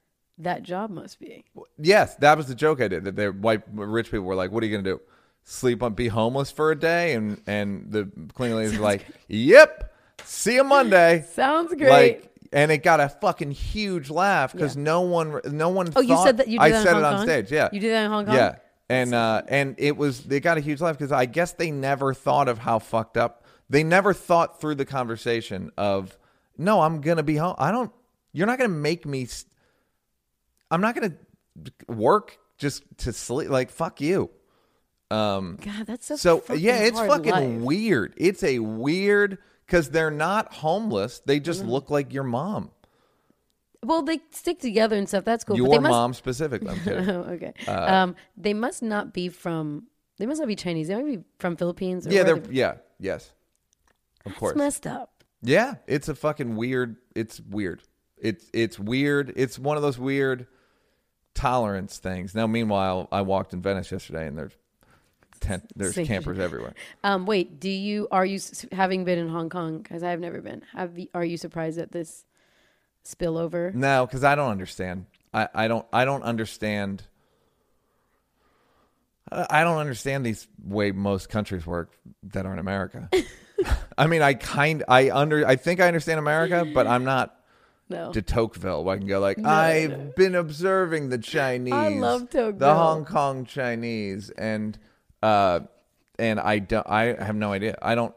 that job must be. Yes, that was the joke I did. That they're white rich people were like, "What are you going to do? Sleep on, be homeless for a day?" And and the cleaning ladies were like, "Yep, see you Monday." Sounds great. Like, and it got a fucking huge laugh because Yeah. no one, no one. oh, you said that you did I that in said Hong it on Kong? stage. Yeah, You did that in Hong Kong? Yeah, and uh, and it was they got a huge laugh because I guess they never thought of how fucked up. They never thought through the conversation of no, I'm gonna be home. I don't. You're not gonna make me. I'm not gonna work just to sleep. Like fuck you. Um. God, that's a So fucking yeah, it's fucking life. weird. It's a weird because they're not homeless. They just Mm. look like your mom. Well, they stick together and stuff. That's cool. but they Your must, mom specifically. I'm kidding. Oh, okay. Uh, um, they must not be from. They must not be Chinese. They might be from Philippines. Or yeah, they're they- yeah, yes, of It's course. messed up. Yeah, it's a fucking weird. It's weird. It's it's weird. It's one of those weird tolerance things. Now, meanwhile, I walked in Venice yesterday, and there's tent, there's Same. campers everywhere. Um, wait, do you are you having been in Hong Kong? Because I've never been. Have you, are you surprised at this spillover? No, because I don't understand. I, I don't I don't understand. I I don't understand these way most countries work that aren't America. I mean, I kind I under I think I understand America, but I'm not No. de Tocqueville. Where I can go like I've been observing the Chinese, love the Tocqueville. Hong Kong Chinese, and uh, and I don't. I have no idea. I don't.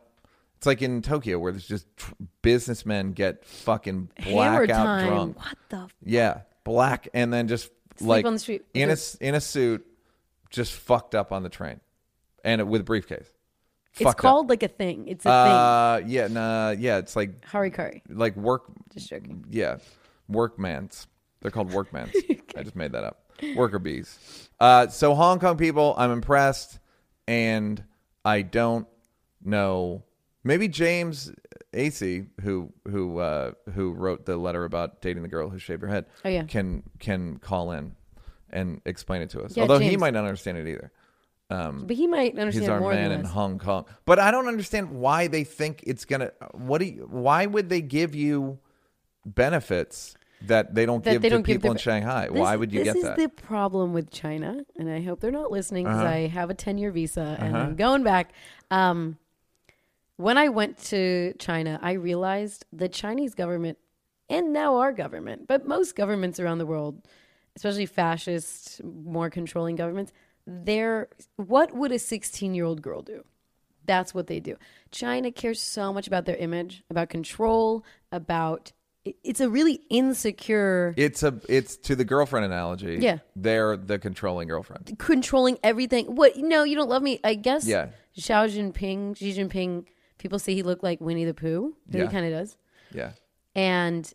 It's like in Tokyo where there's just tr- businessmen get fucking Hammer blackout time. drunk. What the? F- Yeah, black, and then just like on the street in a in a suit, just fucked up on the train, and with a briefcase. It's Fucked up. called like a thing. It's a thing. Uh, yeah, nah, yeah, it's like thing. Harikari. like work. Just joking. Yeah, workmans. They're called workmans. I just made that up. Worker bees. Uh, so Hong Kong people, I'm impressed, and I don't know. Maybe James Acey, who who uh, who wrote the letter about dating the girl who shaved her head, Oh, yeah. can can call in and explain it to us. Yeah, Although he might not understand it either. Um, But he might understand He's our more man in. Hong Kong. But I don't understand why they think it's gonna. What do you? Why would they give you benefits that they don't That give they to don't give people their- in Shanghai? This- why would you get that? this is the problem with China, and I hope they're not listening because Uh-huh. I have a ten year visa and Uh-huh. I'm going back. Um, when I went to China, I realized the Chinese government and now our government, but most governments around the world, especially fascist, more controlling governments, they're what would a 16 year old girl do? That's what they do. China cares so much about their image, about control, about it's a really insecure it's a. It's to the girlfriend analogy. Yeah. they're the controlling girlfriend. controlling everything. What? No, you don't love me. I guess. Yeah. Xiao Jinping, Xi Jinping. People say he looked like Winnie the Pooh. Yeah. He kind of does. Yeah, And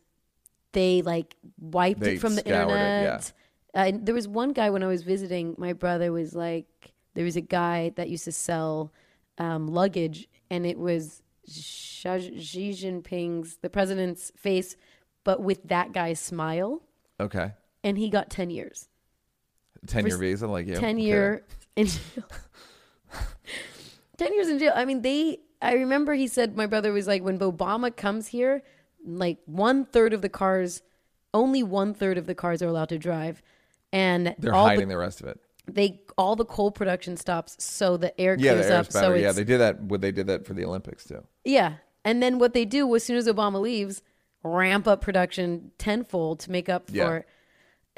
they like wiped They it from the scoured it, internet. Uh, there was one guy when I was visiting. My brother was like, there was a guy that used to sell um, luggage, and it was Xi Xi Jinping's, the president's face, but with that guy's smile. okay. And he got ten years. 10 year visa, like you. 10 Okay. year in jail. 10 years in jail. I mean, they, I remember he said, my brother was like, when Obama comes here, like one third of the cars, only one third of the cars are allowed to drive. And They're hiding the, the rest of it. they, all the coal production stops so the air Yeah, clears the up. So better. it's, yeah, they did that. What they did that for the Olympics too. yeah. And then what they do as soon as Obama leaves, ramp up production tenfold to make up Yeah. for.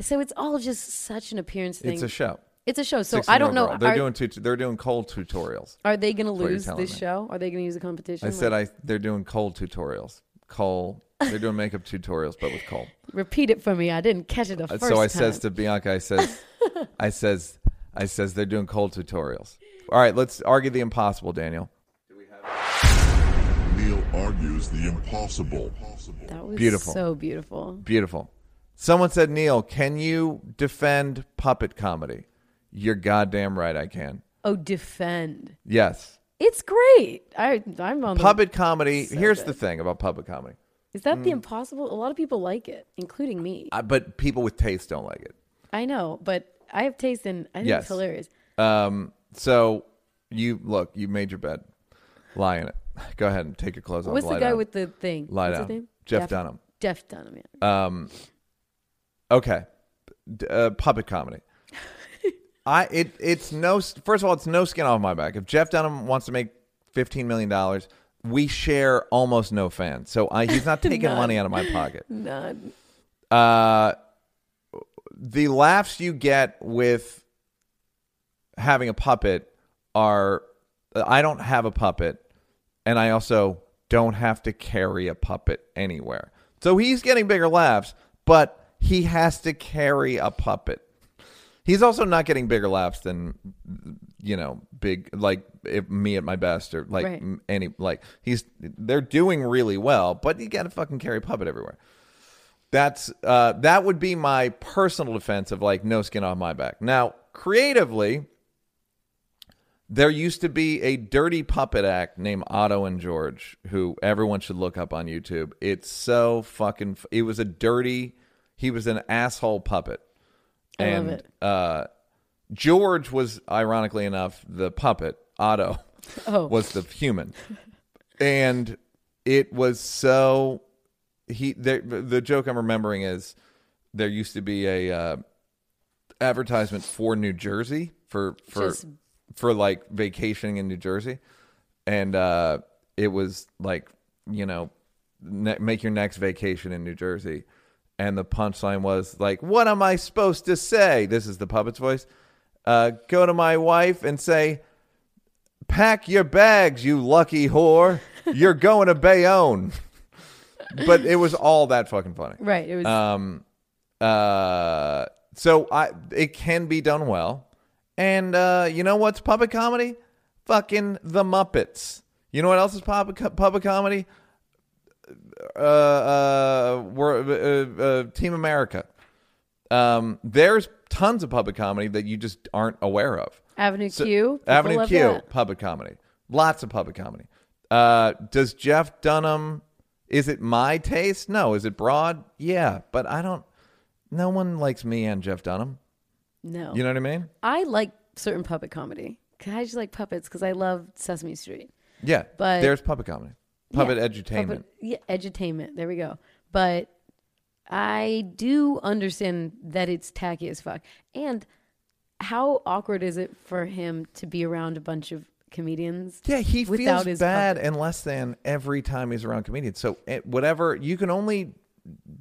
So it's all just such an appearance thing. It's a show. It's a show. So I don't old know. They're are- doing tut- they're doing cold tutorials. Are they going to lose this me. show? Are they going to use a competition? I said I they're doing cold tutorials. Coal. They're doing makeup tutorials, but with coal. repeat it for me. I didn't catch it the Uh, first so I time. says to Bianca, I says, I says, I says they're doing cold tutorials. All right, let's argue the impossible, Daniel. Neal argues the impossible. that was beautiful. so beautiful. Beautiful. Someone said, Neal, can you defend puppet comedy? You're goddamn right, I can. Oh, defend. Yes. It's great. I I'm on the- Puppet comedy. So here's good. the thing about puppet comedy. Is that Mm. the impossible? A lot of people like it, including me. Uh, but people with taste don't like it. I know, but I have taste and I think Yes. it's hilarious. Um, so you look, you made your bed. Lie in it. Go ahead and take your clothes off. What's lie the guy down. with the thing? Lie What's down. his name? Jeff Dunham. Jeff Dunham. Yeah. Um, okay, D- uh, puppet comedy. I it it's no. First of all, it's no skin off my back. If Jeff Dunham wants to make fifteen million dollars, we share almost no fans. So I, he's not taking money out of my pocket. None. Uh, the laughs you get with having a puppet are I don't have a puppet, and I also don't have to carry a puppet anywhere. So he's getting bigger laughs, but he has to carry a puppet. He's also not getting bigger laughs than you know, big like if me at my best or like Right. any like he's they're doing really well, but you got to fucking carry a puppet everywhere. That's uh, that would be my personal defense of like no skin off my back. Now, creatively, there used to be a dirty puppet act named Otto and George, who everyone should look up on YouTube. It's so fucking. It was a dirty. He was an asshole puppet, I love and it. uh, George was ironically enough the puppet. Otto Oh. was the human, and it was so. He there, the joke I'm remembering is there used to be a uh, advertisement for New Jersey for for Just- for like vacationing in New Jersey, and uh, it was like you know ne- make your next vacation in New Jersey, and the punchline was like, "What am I supposed to say?" This is the puppet's voice. Uh, go to my wife and say, "Pack your bags, you lucky whore. You're going to Bayonne." but it was all that fucking funny. Right. It was. Um, uh, so I it can be done well, and uh, you know what's puppet comedy? Fucking the Muppets. You know what else is puppet puppet comedy? Uh, uh, we're, uh, uh, Team America. Um, there's tons of public comedy that you just aren't aware of. Avenue So- Q. Avenue Q, that. puppet comedy. Lots of public comedy. Uh, does Jeff Dunham? Is it my taste? No. Is it broad? Yeah, but I don't. No one likes me and Jeff Dunham. No. You know what I mean? I like certain puppet comedy. 'Cause I just like puppets because I love Sesame Street. Yeah, But- there's puppet comedy, puppet Yeah, edutainment. puppet- yeah, edutainment. There we go. But I do understand that it's tacky as fuck. And how awkward is it for him to be around a bunch of comedians? Yeah, he feels bad puppet? and less than every time he's around comedians. So it, whatever you can only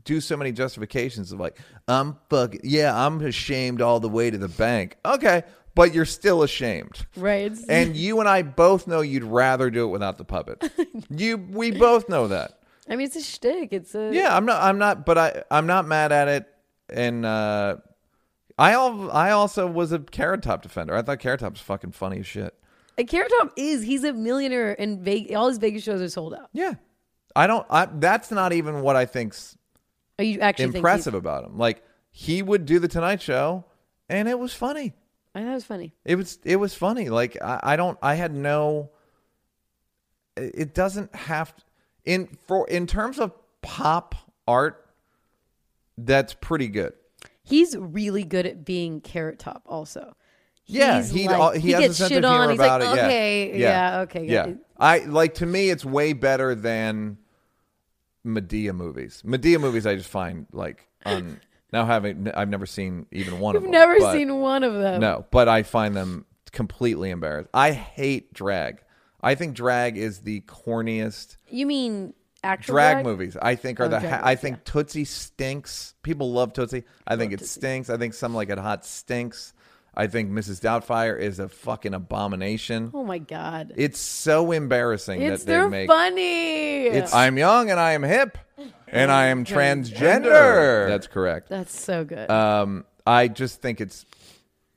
do so many justifications of like I'm fuck yeah I'm ashamed all the way to the bank. Okay, but you're still ashamed. Right. And you and I both know you'd rather do it without the puppet. you we both know that. I mean, it's a shtick. It's a Yeah, I'm not I'm not but I I'm not mad at it and uh I al- I also was a Carrot Top defender. I thought Carrot Top was fucking funny as shit. And Carrot Top is he's a millionaire, and Vegas, all his Vegas shows are sold out. Yeah. I don't I that's not even what I think's Are you actually impressive he's- about him. Like he would do the Tonight Show and it was funny. I thought it was funny. It was it was funny. Like I, I don't I had no it it doesn't have in for in terms of pop art that's pretty good. He's really good at being Carrot Top. Also, Yeah, He's he like- uh, he, he has gets a sense shit of humor on. He's about like, it. Yeah. okay, yeah, okay, yeah. good. I like to me, it's way better than Madea movies. Madea movies, I just find like un, now having I've never seen even one of them. You've of them. never but- seen one of them. No, but I find them completely embarrassed. I hate drag. I think drag is the corniest You mean actual drag, movies. I think are Oh, the. drag Ha- I movies, think Tootsie stinks. People love Tootsie. I think it stinks. I think some like it hot stinks. I think Mrs. Doubtfire is a fucking abomination. Oh my god, It's so embarrassing it's that they they're make. funny. It's I'm young and I am hip and I am transgender. That's correct. That's so good. Um, I just think it's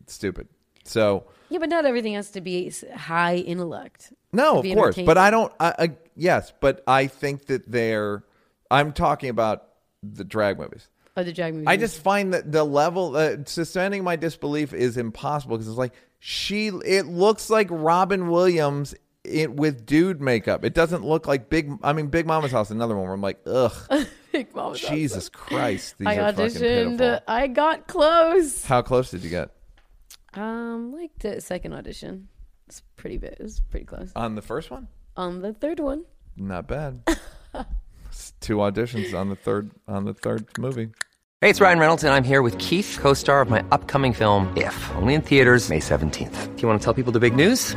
stupid. So yeah, but not everything has to be s- high intellect. No, of course, but I don't. I, I, yes, but I think that they're. I'm talking about the drag movies. Oh, the drag movies. I just find that the level uh, suspending my disbelief is impossible because it's like she it looks like Robin Williams it, with dude makeup. It doesn't look like Big. I mean, Big Mama's House. Another one where I'm like, ugh, Big Mama's Jesus Christ, these I are fucking auditioned. pitiful. I got close. How close did you get Um, like the second audition. It's pretty big. It was pretty close. on the first one? On the third one, Not bad. It's two auditions on the third on the third movie. Hey, it's Ryan Reynolds, and I'm here with Keith, co star of my upcoming film, If, only in theaters, May 17th. Do you want to tell people the big news?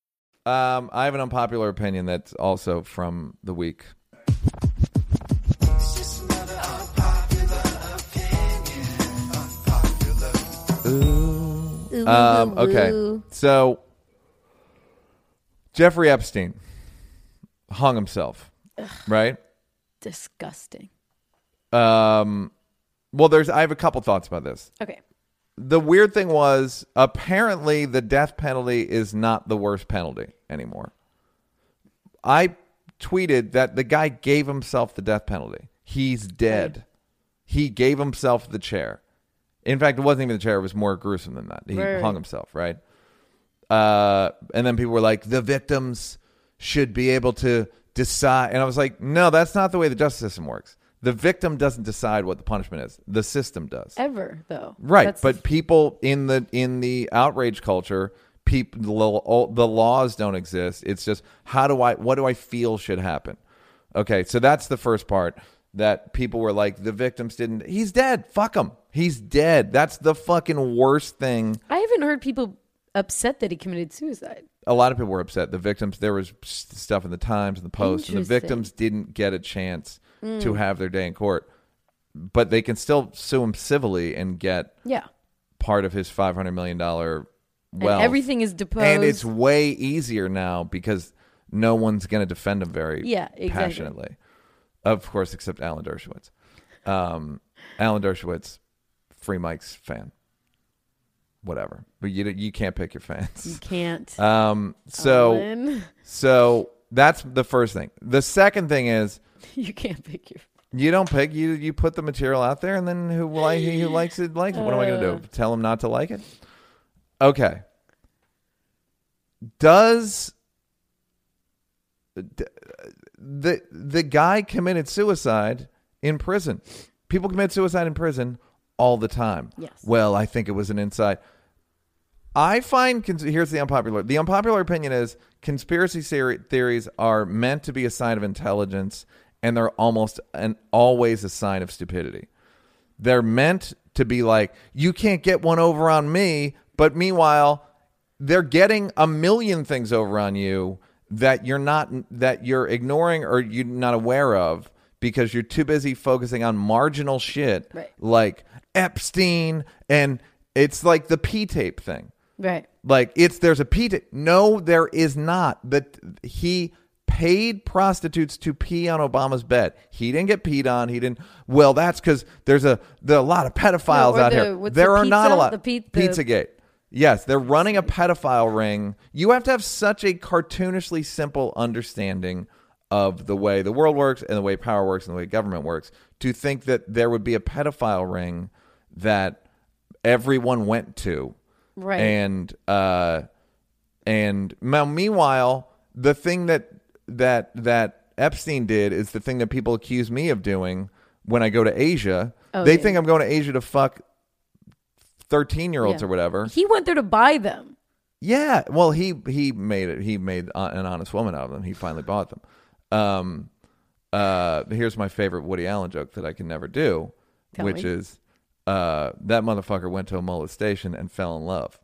Um, I have an unpopular opinion that's also from the week. Um, okay, so Jeffrey Epstein hung himself, right? disgusting. Um, well, there's I have a couple thoughts about this. Okay. The weird thing was apparently the death penalty is not the worst penalty anymore. I tweeted that the guy gave himself the death penalty. He's dead. He gave himself the chair. In fact, it wasn't even the chair, it was more gruesome than that. He Right. hung himself, right? Uh, and then people were like, the victims should be able to decide. And I was like, no, that's not the way the justice system works. The victim doesn't decide what the punishment is. The system does. Ever though. Right, That's but people in the in the outrage culture, people the, laws don't exist. It's just how do I what do I feel should happen? Okay, so that's the first part that people were like the victims didn't he's dead. Fuck him. He's dead. That's the fucking worst thing. I haven't heard people upset that he committed suicide. A lot of people were upset. The victims there was stuff in the Times and the Post and the Interesting. victims didn't get a chance to have their day in court. But they can still sue him civilly and get Yeah. part of his five hundred million dollar well. everything is deposed. and it's way easier now because no one's going to defend him very Yeah, exactly. passionately. Of course, except Alan Dershowitz. Um, Alan Dershowitz, free Mike's fan. Whatever, but you you can't pick your fans. you can't. Um, so so that's the first thing. The second thing is you can't pick your you don't pick you you put the material out there and then who like who likes it likes it. What am I going to do? Uh. Tell him not to like it? Okay. Does the the guy committed suicide in prison? People commit suicide in prison all the time. Yes. Well, I think it was an inside. I find here's the unpopular. The unpopular opinion is conspiracy theory, theories are meant to be a sign of intelligence, and they're almost and always a sign of stupidity. They're meant to be like you can't get one over on me, but meanwhile, they're getting a million things over on you that you're not that you're ignoring or you're not aware of because you're too busy focusing on marginal shit Right. like Epstein and it's like the P tape thing. right. Like it's there's a P tape. No, there is not. That he paid prostitutes to pee on Obama's bed. He didn't get peed on. He didn't. Well, that's because there's a there a lot of pedophiles No, out the- here. There the are not a lot. The pe- the- Pizzagate. Yes, they're running a pedophile ring. You have to have such a cartoonishly simple understanding of the way the world works and the way power works and the way government works to think that there would be a pedophile ring that everyone went to Right. and uh and now meanwhile the thing that that that epstein did is the thing that people accuse me of doing when i go to asia Oh, they yeah. think i'm going to asia to fuck 13 year olds Yeah. or whatever He went there to buy them. yeah well he he made it he made uh, an honest woman out of them he finally bought them um uh, here's my favorite Woody Allen joke that I can never do, Tell which me. is uh, that motherfucker went to a molestation and fell in love.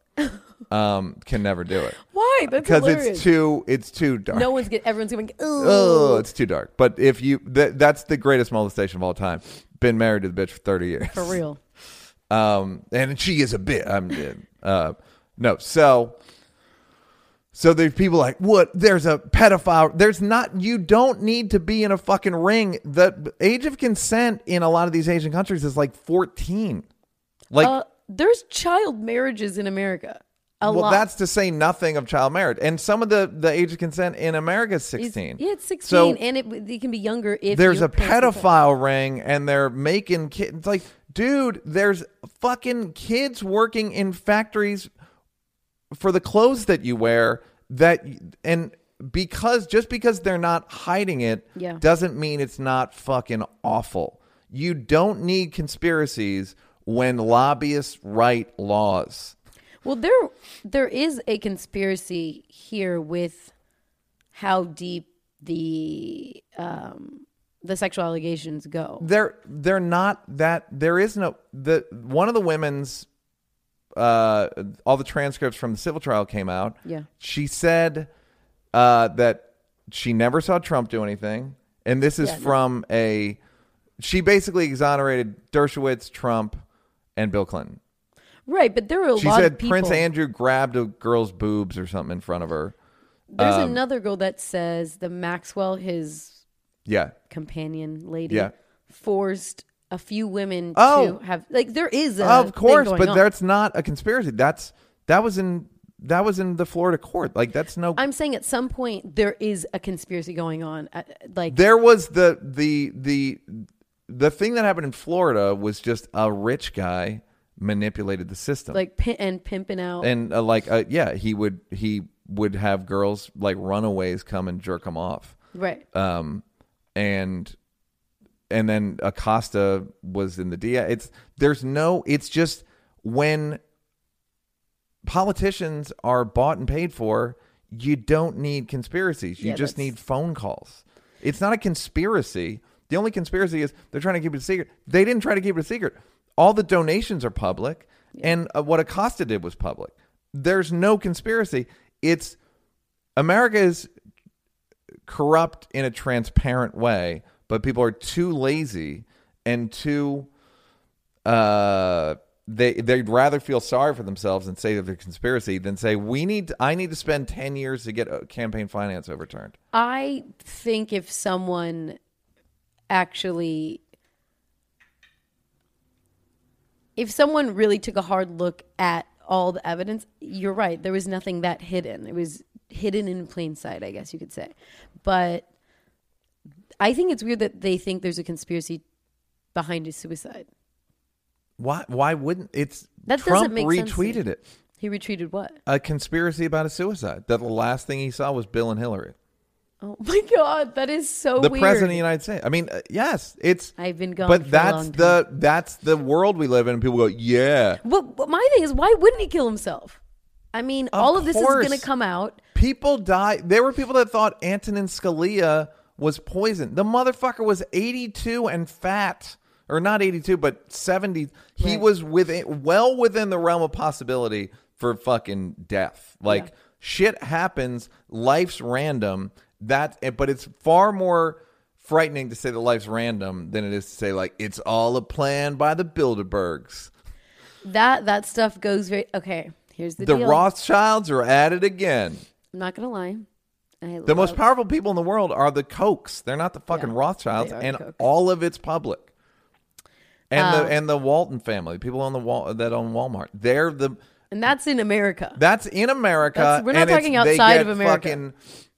Um, can never do it Why? That's because it's too it's too dark. no one's get. Everyone's going. Oh, it's too dark. But if you that, that's the greatest molestation of all time. Been married to the bitch for thirty years for real. um, and she is a bit. I'm uh, no. So, so there's people like, what? There's a pedophile. There's not. You don't need to be in a fucking ring. The age of consent in a lot of these Asian countries is like 14. Like, uh, there's child marriages in America. A well, lot. that's to say nothing of child marriage. And some of the the age of consent in America is It's- 16. yeah, it's 16, So, and it, it can be younger if there's a pedophile ring and they're making kids. It's like, dude, there's fucking kids working in factories for the clothes that you wear that and because just because they're not hiding it Yeah. doesn't mean it's not fucking awful. You don't need conspiracies when lobbyists write laws. Well, there there is a conspiracy here with how deep the um, the sexual allegations go. they're they're not that there is no the one of the women's uh all the transcripts from the civil trial came out Yeah. she said uh that she never saw trump do anything and this is Yeah, no. from a she basically exonerated dershowitz trump and bill clinton Right, but there are a she lot said of people. prince andrew grabbed a girl's boobs or something in front of her There's um, another girl that says the Maxwell, his yeah companion lady, Yeah. forced a few women Oh. to have like there is a of course but on. that's not a conspiracy that's that was in that was in the florida court like that's no I'm saying at some point there is a conspiracy going on. uh, Like there was the the the the thing that happened in Florida was just a rich guy manipulated the system. like and pimping out. and uh, like uh, yeah, he would he would have girls like runaways come and jerk him off. right. Um and and then Acosta was in the DA. It's there's no it's just when politicians are bought and paid for, you don't need conspiracies. You Yeah, just that's- need phone calls. It's not a conspiracy. The only conspiracy is they're trying to keep it a secret. They didn't try to keep it a secret. All the donations are public, and uh, what Acosta did was public. There's no conspiracy. It's America is corrupt in a transparent way, but people are too lazy and too uh they they'd rather feel sorry for themselves and say that they're conspiracy than say we need I need to spend 10 years to get campaign finance overturned. I think if someone actually if someone really took a hard look at all the evidence, you're right. There was nothing that hidden. It was hidden in plain sight, I guess you could say. But I think it's weird that they think there's a conspiracy behind his suicide. Why why wouldn't it's That Trump doesn't make sense to retweeted it. He retweeted what? A conspiracy about a suicide. That the last thing he saw was Bill and Hillary. Oh my god, that is so the weird. president of the United States. I mean, uh, yes, it's I've been gone But for a that's the that's the world we live in and people go, "Yeah." But, but my thing is, why wouldn't he kill himself? I mean, Of all of this is going to come out. People die. There were people that thought Antonin Scalia was poisoned. The motherfucker was 82 and fat. Or not 82, but 70. He Right. was within well within the realm of possibility for fucking death. Like shit happens, life's random. That eh, but it's far more frightening to say that life's random than it is to say like it's all a plan by the Bilderbergs. That that stuff goes very okay. Here's the, The deal. Rothschilds are at it again. I'm not gonna lie. I The most powerful people in the world are the Kochs. They're not the fucking Yeah, Rothschilds, they are the and all of it's public. And Um, the and the Walton family, people on the wall that own Walmart, they're the and that's in America. that's in America. That's- we're not talking outside of America. Fucking,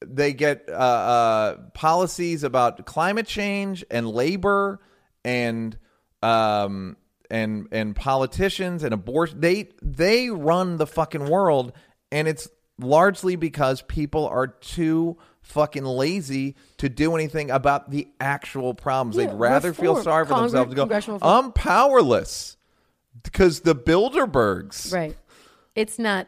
they get uh, uh, policies about climate change and labor and um and and politicians and abortion. They they run the fucking world, and it's largely because people are too fucking lazy to do anything about the actual problems. Yeah, They'd rather feel sorry for themselves and go, "I'm powerless." Because the Bilderbergs, right. It's not.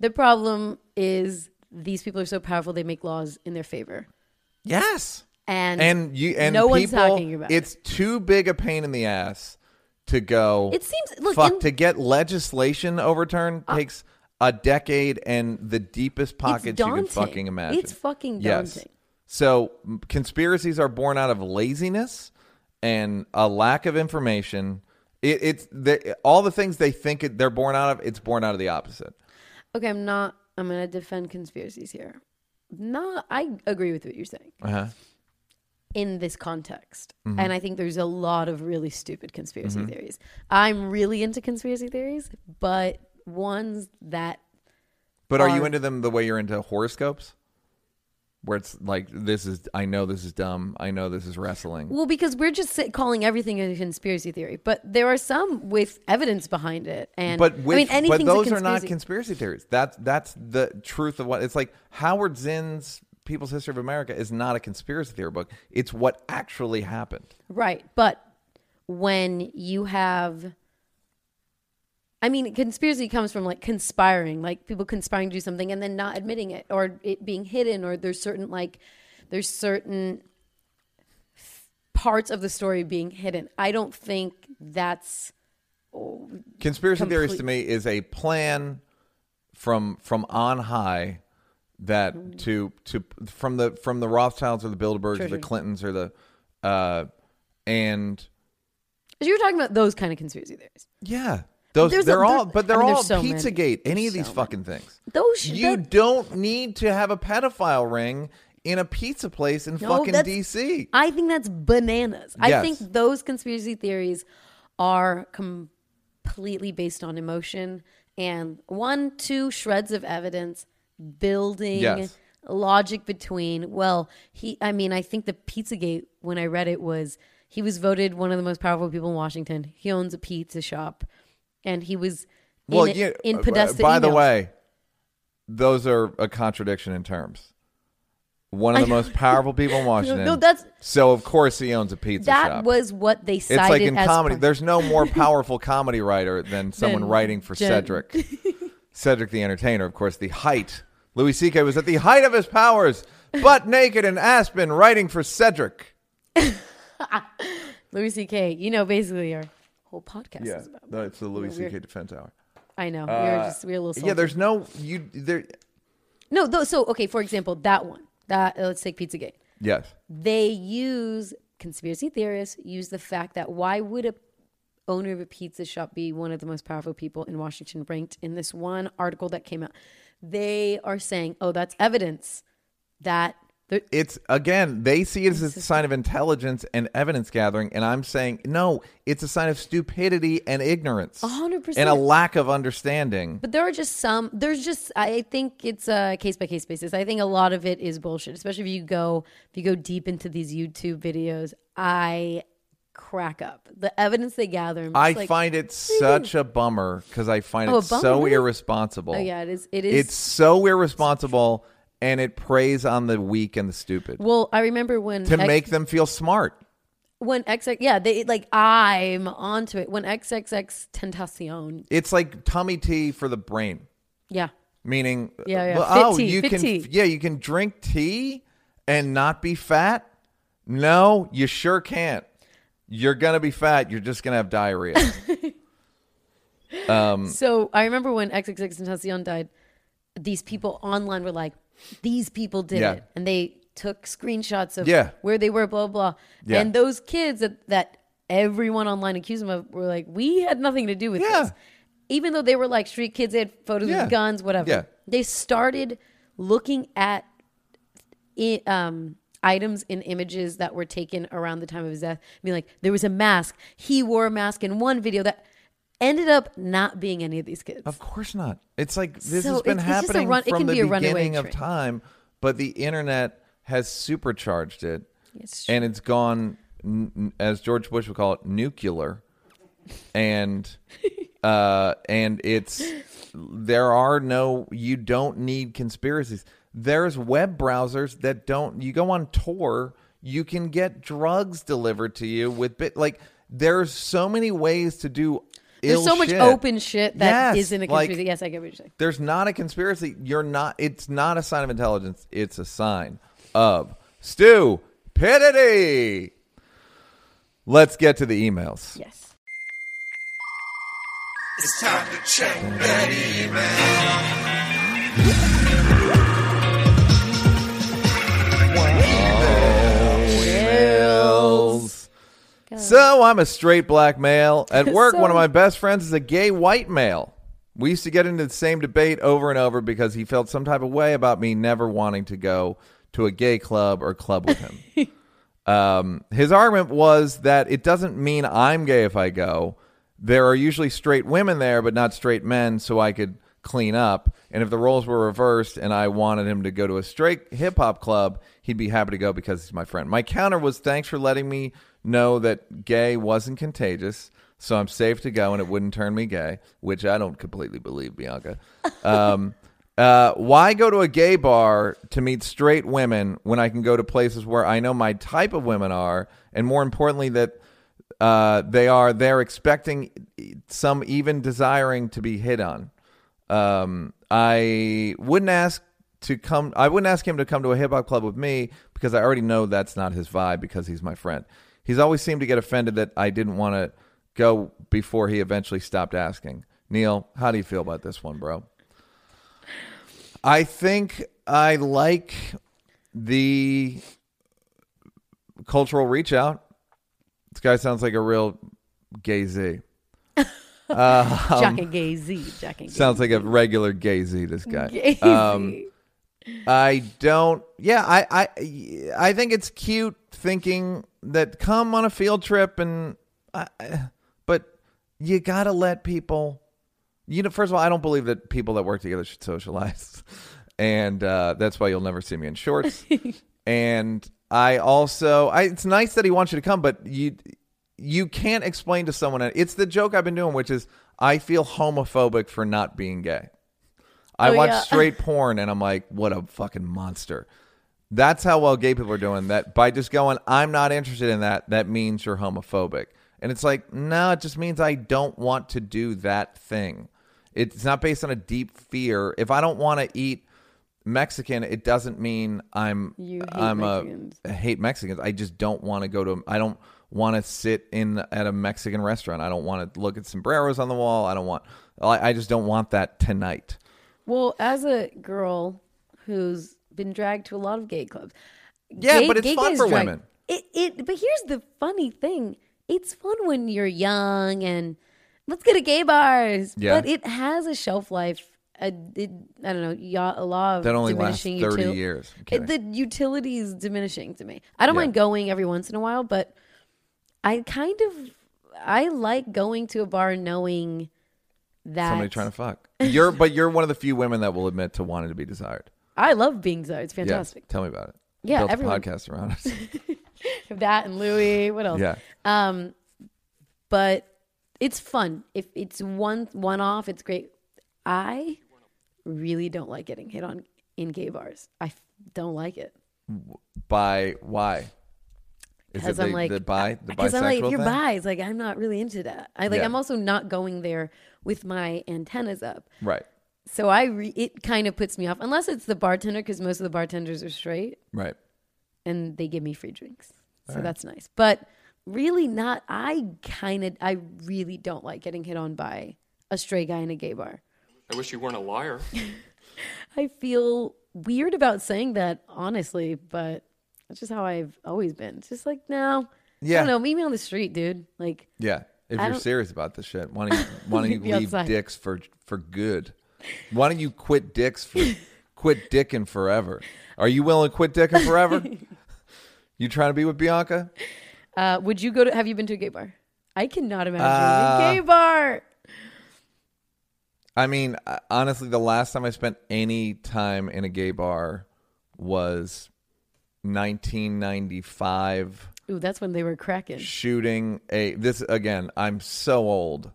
The problem is these people are so powerful they make laws in their favor, yes, and and you and no one's talking about it's too big a pain in the ass to go. It seems- look, fuck in- Uh, to get legislation overturned takes a decade and the deepest pockets you can fucking imagine. It's fucking daunting. Yes. So conspiracies are born out of laziness and a lack of information. It, it's the, all the things they think it, they're born out of. It's born out of the opposite. Okay, I'm not. I'm going to defend conspiracies here. No, I agree with what you're saying Uh-huh. in this context, Mm-hmm. and I think there's a lot of really stupid conspiracy theories. I'm really into conspiracy theories, but ones that But are you into them the way you're into horoscopes? Where it's like this is I know this is dumb. I know this is wrestling. well, because we're just calling everything a conspiracy theory, but there are some with evidence behind it, and but with, I mean, but those are not conspiracy theories. That's that's the truth of what it's like. Howard Zinn's People's History of America is not a conspiracy theory book. It's what actually happened. Right. But when you have I mean, conspiracy comes from like conspiring, like people conspiring to do something and then not admitting it or it being hidden or there's certain like there's certain parts of the story being hidden. I don't think that's Conspiracy theories to me is a plan from from on high that to to from the from the Rothschilds or the Bilderbergs Sure, or the. Clintons or the uh and you were talking about those kind of conspiracy theories. yeah those There's they're all but they're I mean, all so many. Pizzagate any of these so fucking things. Those You that- don't need to have a pedophile ring in a pizza place in No, fucking DC. I think that's bananas. I think those conspiracy theories are completely based on emotion and one, two shreds of evidence building Yes. logic between. Well, he, I mean, I think the Pizzagate, when I read it, was he was voted one of the most powerful people in Washington. He owns a pizza shop and he was in, well, in uh, Podesta by the way, those are a contradiction in terms. One of the most powerful people in Washington. no, that's- so. Of course, he owns a pizza that shop. was what they cited it's like in comedy. part- There's no more powerful comedy writer than someone writing for Jen- Cedric. Cedric the Entertainer, of course, the height. Louis C.K. was at the height of his powers, butt naked in Aspen, writing for Cedric. Louis C.K. You know, basically our whole podcast Yeah, is about. no, it's the Louis C.K. Defense Hour. I know. we were just we were a little. Uh, Yeah, there's no you there. no. Though, so okay, for example, that one. That uh, let's take Pizzagate. Yes, They use conspiracy theorists use the fact that why would a owner of a pizza shop be one of the most powerful people in Washington ranked in this one article that came out. They are saying, "Oh, that's evidence that it's again they see it as a sign of intelligence and evidence gathering, and I'm saying no, it's a sign of stupidity and ignorance, A hundred and a lack of understanding. But there are just some. There's just. I think it's a case by case basis. I think a lot of it is bullshit. Especially if you go if you go deep into these YouTube videos. I crack up the evidence they gather. I like, find it such a bummer because I find Oh, it so irresponsible. Oh yeah, it is. It is. It's so irresponsible, and it preys on the weak and the stupid well, I remember when to X- make them feel smart. when XX. Yeah, they like I'm onto it. When XXX Tentacion. It's like tummy tea for the brain. Yeah. Meaning, uh, Yeah, yeah. well, Fit oh, tea, you fit can, tea. yeah, you can drink tea and not be fat. No, you sure can't. You're gonna be fat. You're just gonna have diarrhea. Um, so I remember when XXX Tentacion died, these people online were like, "These people did Yeah. it," and they took screenshots of Yeah. where they were, blah blah. Yeah. And those kids that that everyone online accused them of were like, "We had nothing to do with Yeah. this," even though they were like street kids, they had photos Yeah. with guns, whatever. Yeah. They started looking at i um, items and images that were taken around the time of his death. Being like, there was a mask. He wore a mask in one video that ended up not being any of these kids. of course not. It's like this So has been it's- it's happening run- from the be beginning of time, but the internet has supercharged it, It's and it's gone, as George Bush would call it, nuclear, and uh, and it's there are no you don't need conspiracies. There's web browsers that don't. You go on Tor, you can get drugs delivered to you with bit like. There's so many ways to do. There's ill so much shit. open shit that Yes, not a like- conspiracy. yes, I get what you're saying. there's not a conspiracy. You're not. It's not a sign of intelligence. It's a sign of Stu. stupidity. Let's get to the emails. Yes. It's time to check the emails. So I'm a straight black male. At work, one of my best friends is a gay white male. We used to get into the same debate over and over because he felt some type of way about me never wanting to go to a gay club or club with him. um, his argument was that it doesn't mean I'm gay if I go. There are usually straight women there, but not straight men, so I could clean up. And if the roles were reversed and I wanted him to go to a straight hip hop club, he'd be happy to go because he's my friend. My counter was thanks for letting me know that gay wasn't contagious, so I'm safe to go and it wouldn't turn me gay, which I don't completely believe, Bianca. Um, uh, why go to a gay bar to meet straight women when I can go to places where I know my type of women are, and more importantly, that uh, they are they're expecting some even desiring to be hit on. Um, I wouldn't ask to come. I wouldn't ask him to come to a hip hop club with me because I already know that's not his vibe because he's my friend. He's always seemed to get offended that I didn't want to go before he eventually stopped asking. Neal, how do you feel about this one, bro? I think I like the cultural reach out. This guy sounds like a real gay Z. Jack and Gay Z. Jack and Gay Sounds like a regular gay Z. This guy. Gay Um. I don't. Yeah, I, I, I think it's cute thinking that come on a field trip and, I, but you gotta let people. You know, first of all, I don't believe that people that work together should socialize, and uh, that's why you'll never see me in shorts. and I also, I, it's nice that he wants you to come, but you, you can't explain to someone. It's the joke I've been doing, which is I feel homophobic for not being gay. I Oh, watch yeah. straight porn and I'm like, what a fucking monster. That's how well gay people are doing. That by just going, I'm not interested in that, that means you're homophobic. And it's like, no, it just means I don't want to do that thing. It's not based on a deep fear. If I don't want to eat Mexican, it doesn't mean I'm I'm Mexicans. a I hate Mexicans. I just don't want to go to. I don't want to sit in at a Mexican restaurant. I don't want to look at sombreros on the wall. I don't want. I, I just don't want that tonight. Well, as a girl who's been dragged to a lot of gay clubs, Yeah, gay- but it's gay fun for drag- women. It, it, but here's the funny thing: it's fun when you're young and let's go to gay bars. Yeah. but it has a shelf life. A, it, I don't know, ya- a law of That only lasts diminishing 30 util- years. It, the utility is diminishing to me. I don't Yeah. mind going every once in a while, but I kind of I like going to a bar knowing that Somebody trying to fuck. You're, but you're one of the few women that will admit to wanting to be desired. I love being there. It's Yeah, fantastic. tell me about it. Yeah, Built everyone- podcast around us. That and Louis. What else? yeah, Um, but it's fun. If it's one one off, it's great. I really don't like getting hit on in gay bars. I don't like it by why? Is it because the, I'm like the bi the because bisexual I'm like if you're thing? bi, it's like I'm not really into that. I like Yeah. I'm also not going there with my antennas up. Right, So I re- it kind of puts me off unless it's the bartender because most of the bartenders are straight right. and they give me free drinks. So that's nice. But really not I kind of I really don't like getting hit on by a straight guy in a gay bar. I wish you weren't a liar. I feel weird about saying that honestly, but that's just how I've always been. It's just like, no. I don't know, meet me on the street, dude. Like Yeah. If I you're don't- serious about this shit, why don't you why don't you leave outside. dicks for for good? Why don't you quit dicks for quit dicking forever? Are you willing to quit dicking forever? you trying to be with Bianca? uh would you go to have you been to a gay bar? I cannot imagine Uh, a gay bar. I mean, uh, honestly, the last time I spent any time in a gay bar was 1995 Ooh, that's when they were cracking. shooting a this again, I'm so old.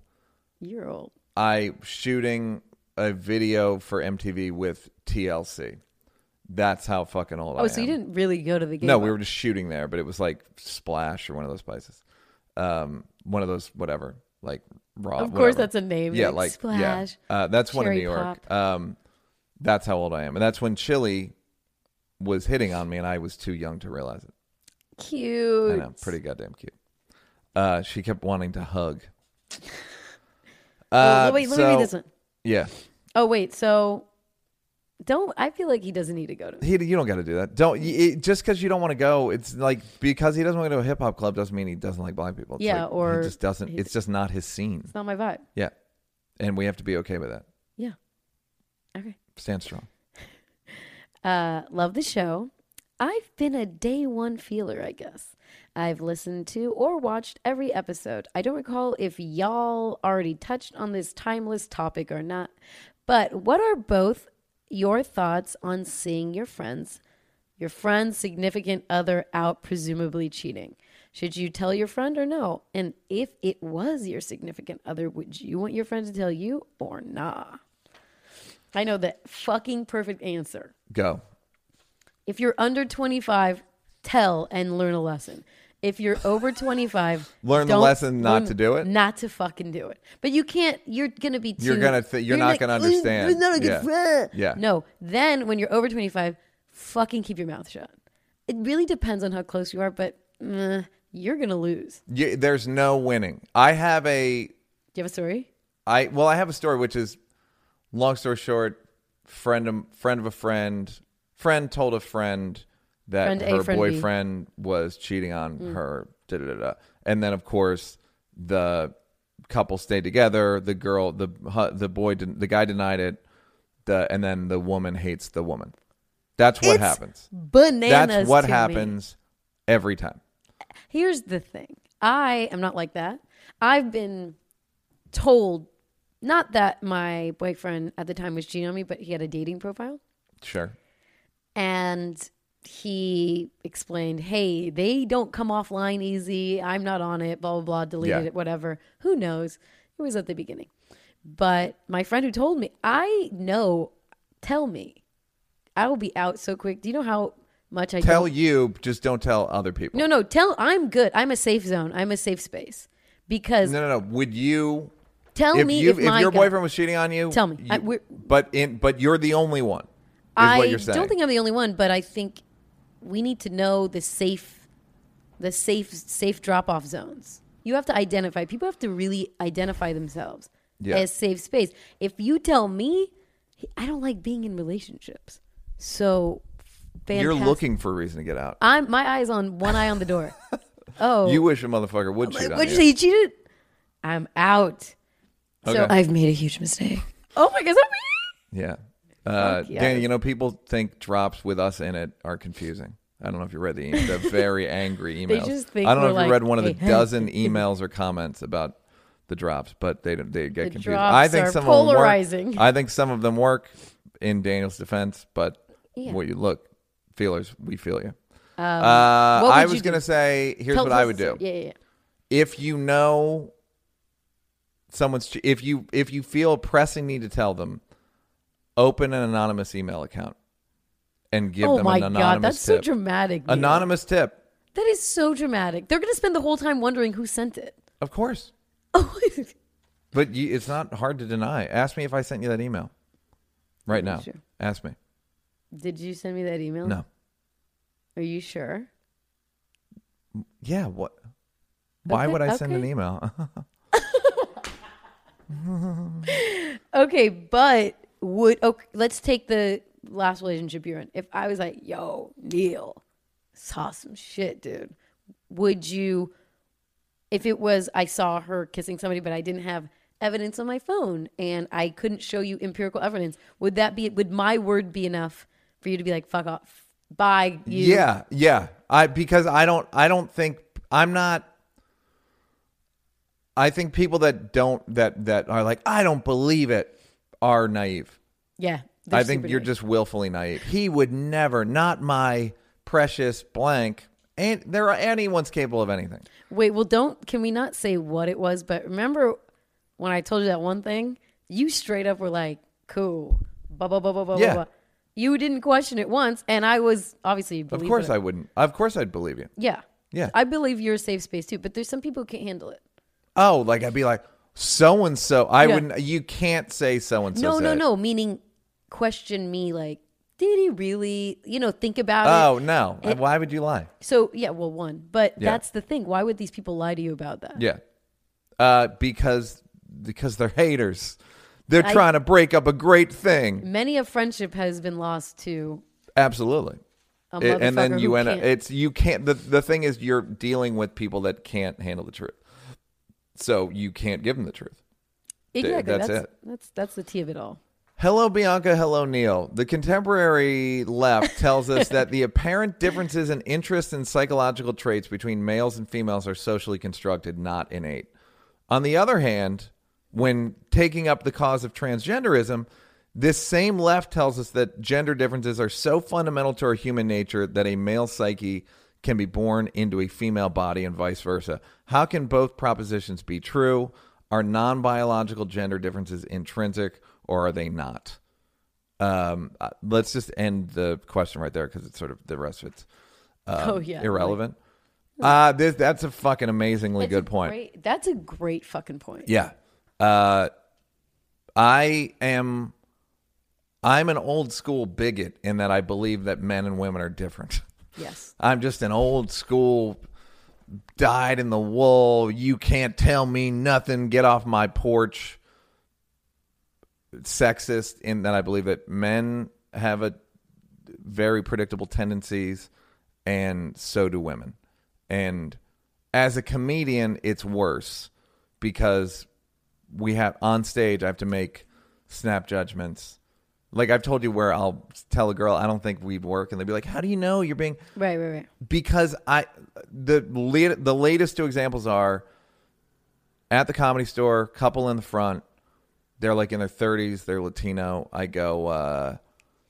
You're old. I shooting a video for MTV with TLC. That's how fucking old I was. Oh, am. so you didn't really go to the game? No, we were just shooting there, but it was like Splash or one of those places. Um, one of those whatever, like raw. Of course whatever. that's a name, Yeah, like like Splash, Yeah. Uh, that's one in New York. Pop. Um, that's how old I am, and that's when Chili was hitting on me, and I was too young to realize it. Cute. I know, pretty goddamn cute. Uh, she kept wanting to hug. Uh, wait, let me read this one. Yeah, Oh wait, so don't I feel like he doesn't need to go to he. You don't got to do that. Don't it, just because you don't want to go. It's like because he doesn't want to go to a hip hop club doesn't mean he doesn't like black people. It's Yeah, like, or he just doesn't. It's just not his scene. It's not my vibe. Yeah, and we have to be okay with that. Yeah. Okay. Stand strong. Uh, love the show. I've been a day one feeler, I guess. I've listened to or watched every episode. I don't recall if y'all already touched on this timeless topic or not, but what are both your thoughts on seeing your friends, your friend's significant other out, presumably cheating? Should you tell your friend or no? And if it was your significant other, would you want your friend to tell you or nah? I know the fucking perfect answer. Go. If you're under 25, tell and learn a lesson. If you're over 25, Learn the lesson not learn to do it? Not to fucking do it. But you can't, you're going to be too. You're gonna th- you're not like, gonna "Oh, understand." you're not a good Yeah. friend." Yeah. No. Then when you're over 25, fucking keep your mouth shut. It really depends on how close you are, but eh, you're going to lose. You, there's no winning. I have a Do you have a story? I well, I have a story which is long story short, friend of friend of a friend, friend told a friend that Friend A, her friend B. boyfriend was cheating on Mm. her. Da, da, da, da. And then of course the couple stayed together. The girl, the the boy, didn't, the guy denied it. The and then the woman hates the woman. That's what It's happens. Bananas. That's what to me. happens every time. Here's the thing I am not like that. I've been told, not that my boyfriend at the time was cheating on me, but he had a dating profile. Sure. And he explained, hey, they don't come offline easy. I'm not on it, blah, blah, blah, deleted Yeah. it, whatever. Who knows? It was at the beginning. But my friend who told me, I know, tell me. I will be out so quick. Do you know how much I Tell don't- you, just don't tell other people. No, no, tell I'm good. I'm a safe zone. I'm a safe space. Because No, no, no. Would you tell if me you if, my your guy- boyfriend was cheating on you? Tell me. I- you- we're- but in but you're the only one. Is I what you're saying. don't think I'm the only one, but I think we need to know the safe, the safe, safe drop off zones. You have to identify. People have to really identify themselves Yeah. as safe space. If you tell me, I don't like being in relationships, so fantastic. You're looking for a reason to get out. I'm my eyes on one eye on the door. Oh, You wish a motherfucker would cheat on What'd you. you say? You cheated? I'm out. So I've made a huge mistake. Oh my god, is that me? Yeah. Uh, Fuck yes. Danny, you know, people think drops with us in it are confusing. I don't know if you read the, the very angry emails. They just think I don't know we're if you read one of the "Hey." dozen emails or comments about the drops, but they they get The confused. drops I think are some polarizing. Of them work. I think some of them work in Daniel's defense, but Yeah. what you look feelers, we feel you. uh, I was gonna say, here's Tell- what I would do. Yeah, yeah, yeah. if you know someone's if you if you feel a pressing need to tell them open an anonymous email account and give oh them my an anonymous god, that's so tip. dramatic. Neal. anonymous tip That is so dramatic. They're gonna spend the whole time wondering who sent it. of course Oh, but you, it's not hard to deny ask me if i sent you that email right now Sure. ask me did you send me that email? no Are you sure? yeah what why Okay, would i send an email Okay, but would okay, let's take the last relationship you're in. If I was like, "Yo, Neal, saw some shit, dude," would you? If it was, I saw her kissing somebody, but I didn't have evidence on my phone, and I couldn't show you empirical evidence. Would that be? Would my word be enough for you to be like, "Fuck off"? Bye. You. Yeah, yeah. I because I don't I don't think I'm not I think people that don't that that are like I don't believe it are naive. Yeah. I think you're naive. just willfully naive. He would never, not my precious blank. And there are anyone's capable of anything. Wait, well, don't. Can we not say what it was? But remember when I told you that one thing? You straight up were like, "Cool." Blah blah blah blah blah Yeah. blah. You didn't question it once, and I was obviously. Of course it. I wouldn't. Of course I'd believe you. Yeah. Yeah. I believe you're a safe space too, but there's some people who can't handle it. Oh, like I'd be like so and so. I Yeah. wouldn't. You can't say so and so. no, no, no. Meaning, question me like did he really, you know, think about it. Oh no! Why would you lie? So yeah, well, one, but Yeah. that's the thing. Why would these people lie to you about that? Yeah, uh, because because they're haters. They're I- trying to break up a great thing. Many a friendship has been lost to Absolutely. a and then you who end up, can't- it's you can't the the thing is you're dealing with people that can't handle the truth so you can't give them the truth exactly. that's That's it. That's that's the tea of it all. hello bianca hello neal the contemporary left tells us that the apparent differences in interests and psychological traits between males and females are socially constructed not innate on the other hand when taking up the cause of transgenderism this same left tells us that gender differences are so fundamental to our human nature that a male psyche can be born into a female body and vice versa. How can both propositions be true? Are non biological gender differences intrinsic or are they not? Um, uh, let's just end the question right there because it's sort of the rest of it's um, Oh, yeah. irrelevant. Uh, this, that's a fucking amazingly That's good point. great- that's a great fucking point. Yeah. Uh, I am. I'm an old school bigot in that I believe that men and women are different. Yes. I'm just an old school, dyed in the wool. You can't tell me nothing. Get off my porch. Sexist in that I believe that men have a very predictable tendencies, and so do women. And as a comedian, it's worse because we have on stage. I have to make snap judgments. Like I've told you, where I'll tell a girl, I don't think we'd work, and they'll be like, "How do you know you're being?" Right, right, right. because I the the latest two examples are at the comedy store, couple in the front. They're like in their thirties. They're Latino. I go, uh,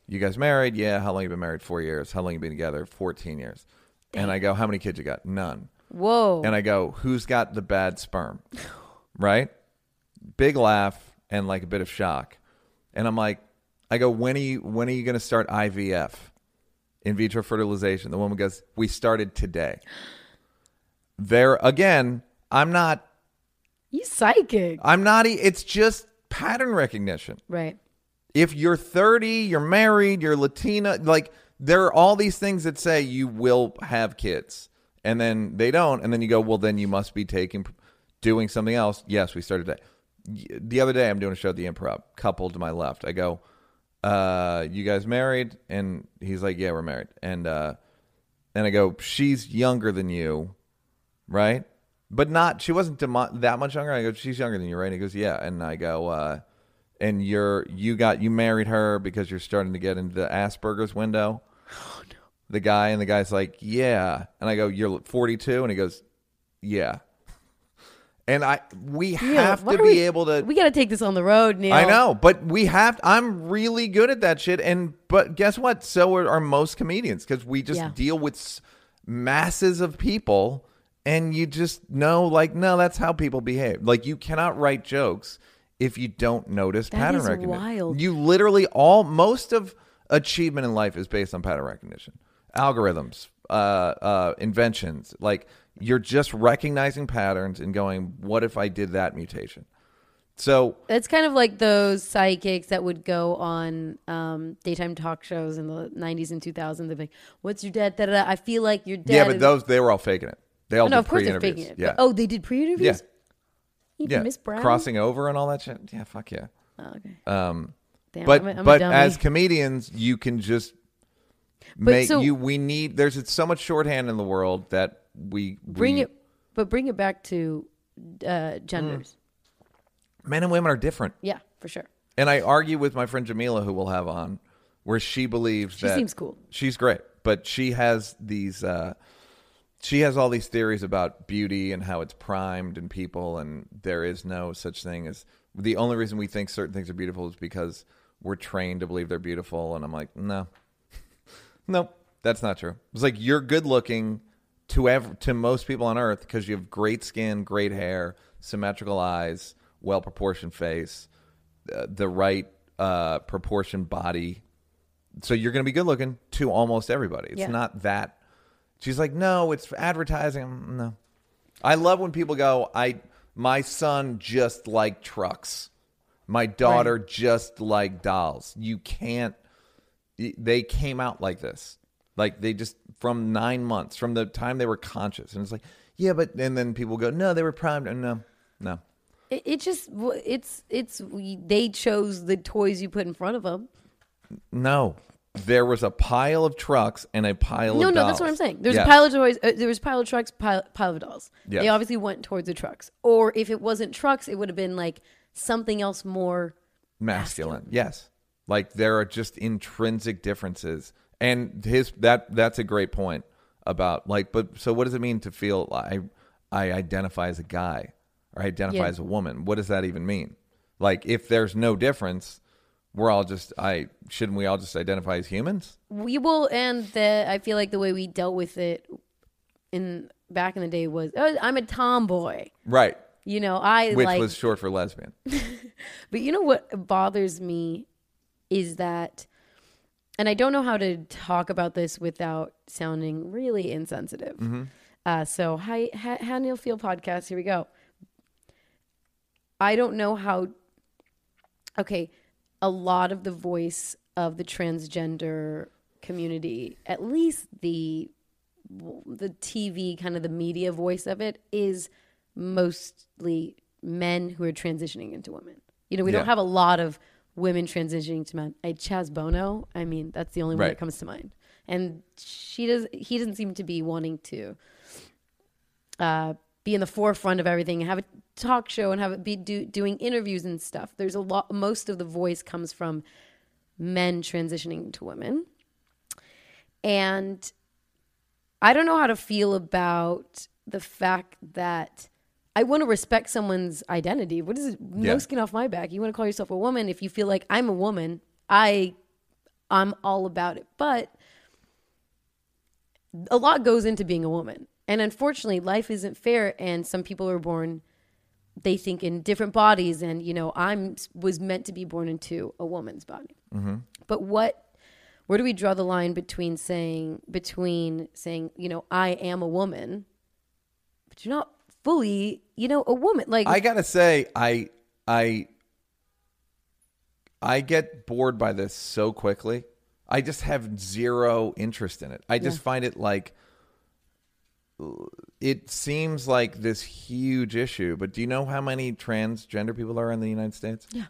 "You guys married? Yeah. How long you been married? Four years. How long you been together? Fourteen years." And I go, "How many kids you got? None." Whoa. And I go, "Who's got the bad sperm?" right? Big laugh and like a bit of shock. And I'm like, I go, "When are you when are you going to start IVF?" In vitro fertilization. The woman goes, "We started today." There again, I'm not you psychic. I'm not it's just pattern recognition. Right. If you're 30, you're married, you're Latina, like there are all these things that say you will have kids. And then they don't and then you go, "Well, then you must be taking doing something else." Yes, we started today. Y- The other day I'm doing a show at the Improv, couple to my left. I go, uh, you guys married? And he's like, yeah, we're married. And uh, and I go, she's younger than you, right? But not, she wasn't demo- that much younger. I go, she's younger than you, right? And he goes, yeah. And I go, uh, and you're you got you married her because you're starting to get into the Asperger's window. Oh no. The guy and the guy's like, yeah. And I go, you're 42, and he goes, yeah. And I we have to be we- able to We got to take this on the road, Neal. I know, but we have. I'm really good at that shit, and but guess what? So are, are most comedians because we just Yeah. deal with s- masses of people, and you just know, like, no, that's how people behave. Like, you cannot write jokes if you don't notice That pattern is recognition. wild. You literally all most of achievement in life is based on pattern recognition, algorithms, uh, uh, inventions. Like, you're just recognizing patterns and going, "What if I did that mutation?" So It's kind of like those psychics that would go on um, daytime talk shows in the 90s and 2000s. They'd be like, What's your dad? Da, da, da. I feel like your dad. Yeah, but those they were all faking it. They all Oh, no, of course they're pre-interviews. faking it. Yeah. But- oh, they did pre interviews? yeah, Even yeah. Miss Brown? Crossing over and all that shit. Yeah, fuck yeah. Oh, okay. Um, Damn, but I'm a, I'm but as comedians, you can just make so- you. We need. There's so much shorthand in the world that we bring we- it, but bring it back to uh, genders. Men and women are different, Yeah, for sure. and I argue with my friend Jameela, who we'll have on, where she believes She that seems cool. She's great, but she has these. Uh, she has all these theories about beauty and how it's primed in people, and there is no such thing as the only reason we think certain things are beautiful is because we're trained to believe they're beautiful. And I'm like, no, no, that's not true. It's like you're good looking to ev- to most people on Earth because you have great skin, great hair, symmetrical eyes, well proportioned face, uh, the right uh, proportioned body. So you're going to be good looking to almost everybody. It's Yeah. not that. She's like, no, it's advertising. No, I love when people go, I my son just like trucks. My daughter just like dolls. You can't they came out like this. Like they just from nine months from the time they were conscious, and it's like, yeah, but and then people go, no, they were primed. No, no, It, it just it's it's they chose the toys you put in front of them. no. There was a pile of trucks and a pile No, of no, dolls. that's what I'm saying. There's a pile of toys. Uh, there was a pile of trucks, pile, pile of dolls. Yes. They obviously went towards the trucks. Or if it wasn't trucks, it would have been like something else more. masculine. Yes. Like there are just intrinsic differences. And his that that's a great point about like but so what does it mean to feel I I identify as a guy or I identify Yeah. as a woman? What does that even mean? Like if there's no difference, we're all just I shouldn't we all just identify as humans? We will, and the I feel like the way we dealt with it in back in the day was oh, I'm a tomboy. Right. You know, I Which like was short for lesbian. But you know what bothers me is that, and I don't know how to talk about this without sounding really insensitive. Uh, so, hi, ha, how Neal Feel podcast. Here we go. I don't know how. Okay, a lot of the voice of the transgender community, at least the the TV kind of the media voice of it is mostly men who are transitioning into women. You know, we Yeah. don't have a lot of women transitioning to men. I Chaz Bono, I mean, that's the only one Right. that comes to mind. And she does he doesn't seem to be wanting to uh, be in the forefront of everything and have a talk show and have it be do, doing interviews and stuff. There's a lot most of the voice comes from men transitioning to women. And I don't know how to feel about the fact that I want to respect someone's identity. What is it? Yeah. No skin off my back. You want to call yourself a woman. If you feel like I'm a woman, I I'm all about it. But a lot goes into being a woman. And unfortunately, life isn't fair and some people are born they think in different bodies and you know, I'm was meant to be born into a woman's body. Mm-hmm. But what where do we draw the line between saying between saying, you know, I am a woman, but you're not fully, you know, a woman. Like I gotta say, I I I get bored by this so quickly. I just have zero interest in it. I just find it like it seems like this huge issue. But do you know how many transgender people are in the United States? Yeah.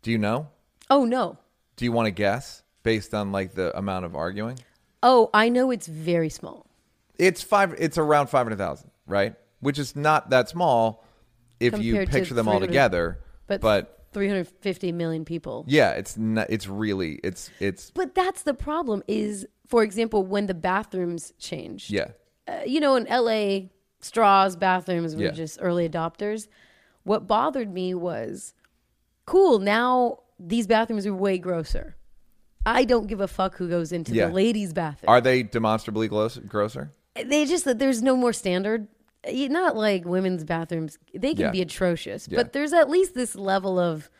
Do you know? oh no. Do you want to guess based on like the amount of arguing? Oh, I know it's very small. It's five. It's around five hundred thousand, right? Which is not that small if you to picture them all 300 together. But, but 350 million people. Yeah, it's not, it's really it's it's But that's the problem is for example when the bathrooms changed. yeah. uh, you know, in LA, straws, bathrooms were Yeah. just early adopters. What bothered me was, cool, now these bathrooms are way grosser. I don't give a fuck who goes into Yeah. the ladies' bathroom. Are they demonstrably gross, grosser? they just that there's no more standard. Not like women's bathrooms; they can Yeah. be atrocious, Yeah. but there's at least this level of,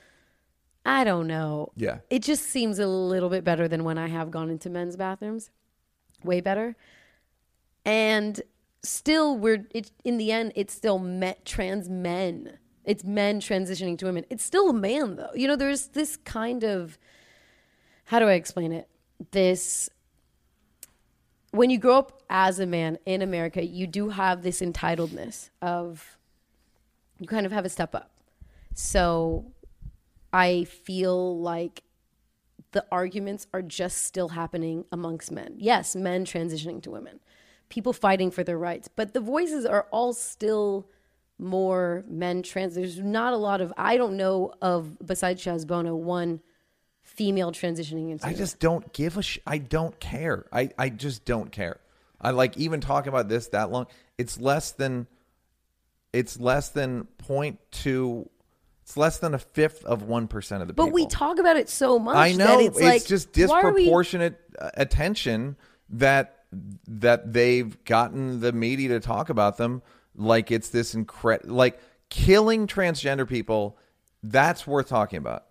I don't know. Yeah. it just seems a little bit better than when I have gone into men's bathrooms. Way better. And still, we're it, in the end, it's still met trans men. It's men transitioning to women. It's still a man, though. You know, there's this kind of how do I explain it? This when you grow up as a man in America, you do have this entitledness of you kind of have a step up. So I feel like the arguments are just still happening amongst men. Yes, men transitioning to women, people fighting for their rights, but the voices are all still more men trans. There's not a lot of, I don't know of, besides Chaz Bono, one female transitioning into I just don't give a sh- I don't care. I I just don't care. I like even talking about this that long. It's less than it's less than point two. It's less than a fifth of one percent of the people But people. we talk about it so much. I that know it's, like, just are we- disproportionate uh attention that that they've gotten the media to talk about them like it's this incredible like killing transgender people. That's worth talking about.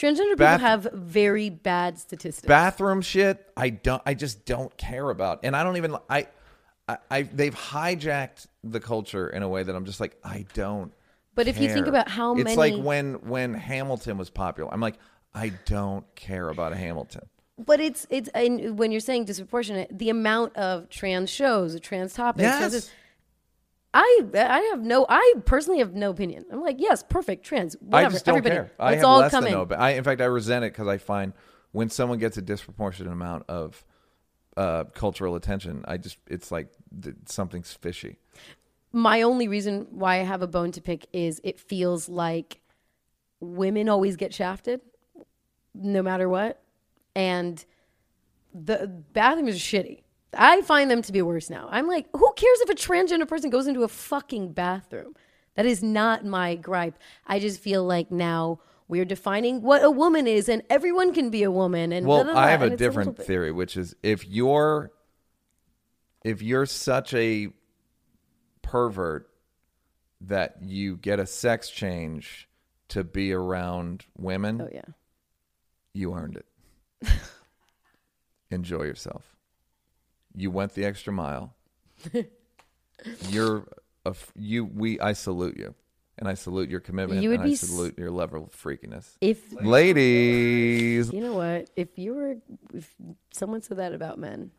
Transgender Bath- people have very bad statistics. bathroom shit i don't i just don't care about and i don't even i i, I they've hijacked the culture in a way that i'm just like i don't But if you think about how it's many- like when when hamilton was popular i'm like i don't care about a hamilton But it's it's and when you're saying disproportionate, the amount of trans shows, trans topics, Yes. I I have no I personally have no opinion. I'm like, yes, perfect, trans, whatever. I just don't everybody. care. I Let's have all less come than no. But I, in fact, I resent it because I find when someone gets a disproportionate amount of uh, cultural attention, I just it's like th- something's fishy. my only reason why I have a bone to pick is it feels like women always get shafted, no matter what, and the bathrooms are shitty. I find them to be worse now. I'm like, who cares if a transgender person goes into a fucking bathroom? That is not my gripe. I just feel like now we're defining what a woman is, and everyone can be a woman. And Well, blah, blah, I have a and it's little different bit- theory, which is if you're if you're such a pervert that you get a sex change to be around women, Oh yeah. you earned it. Enjoy yourself. You went the extra mile. You're a, you. We I salute you, and I salute your commitment. You would and be I salute your level of freakiness, If ladies. You know what? If you were, if someone said that about men,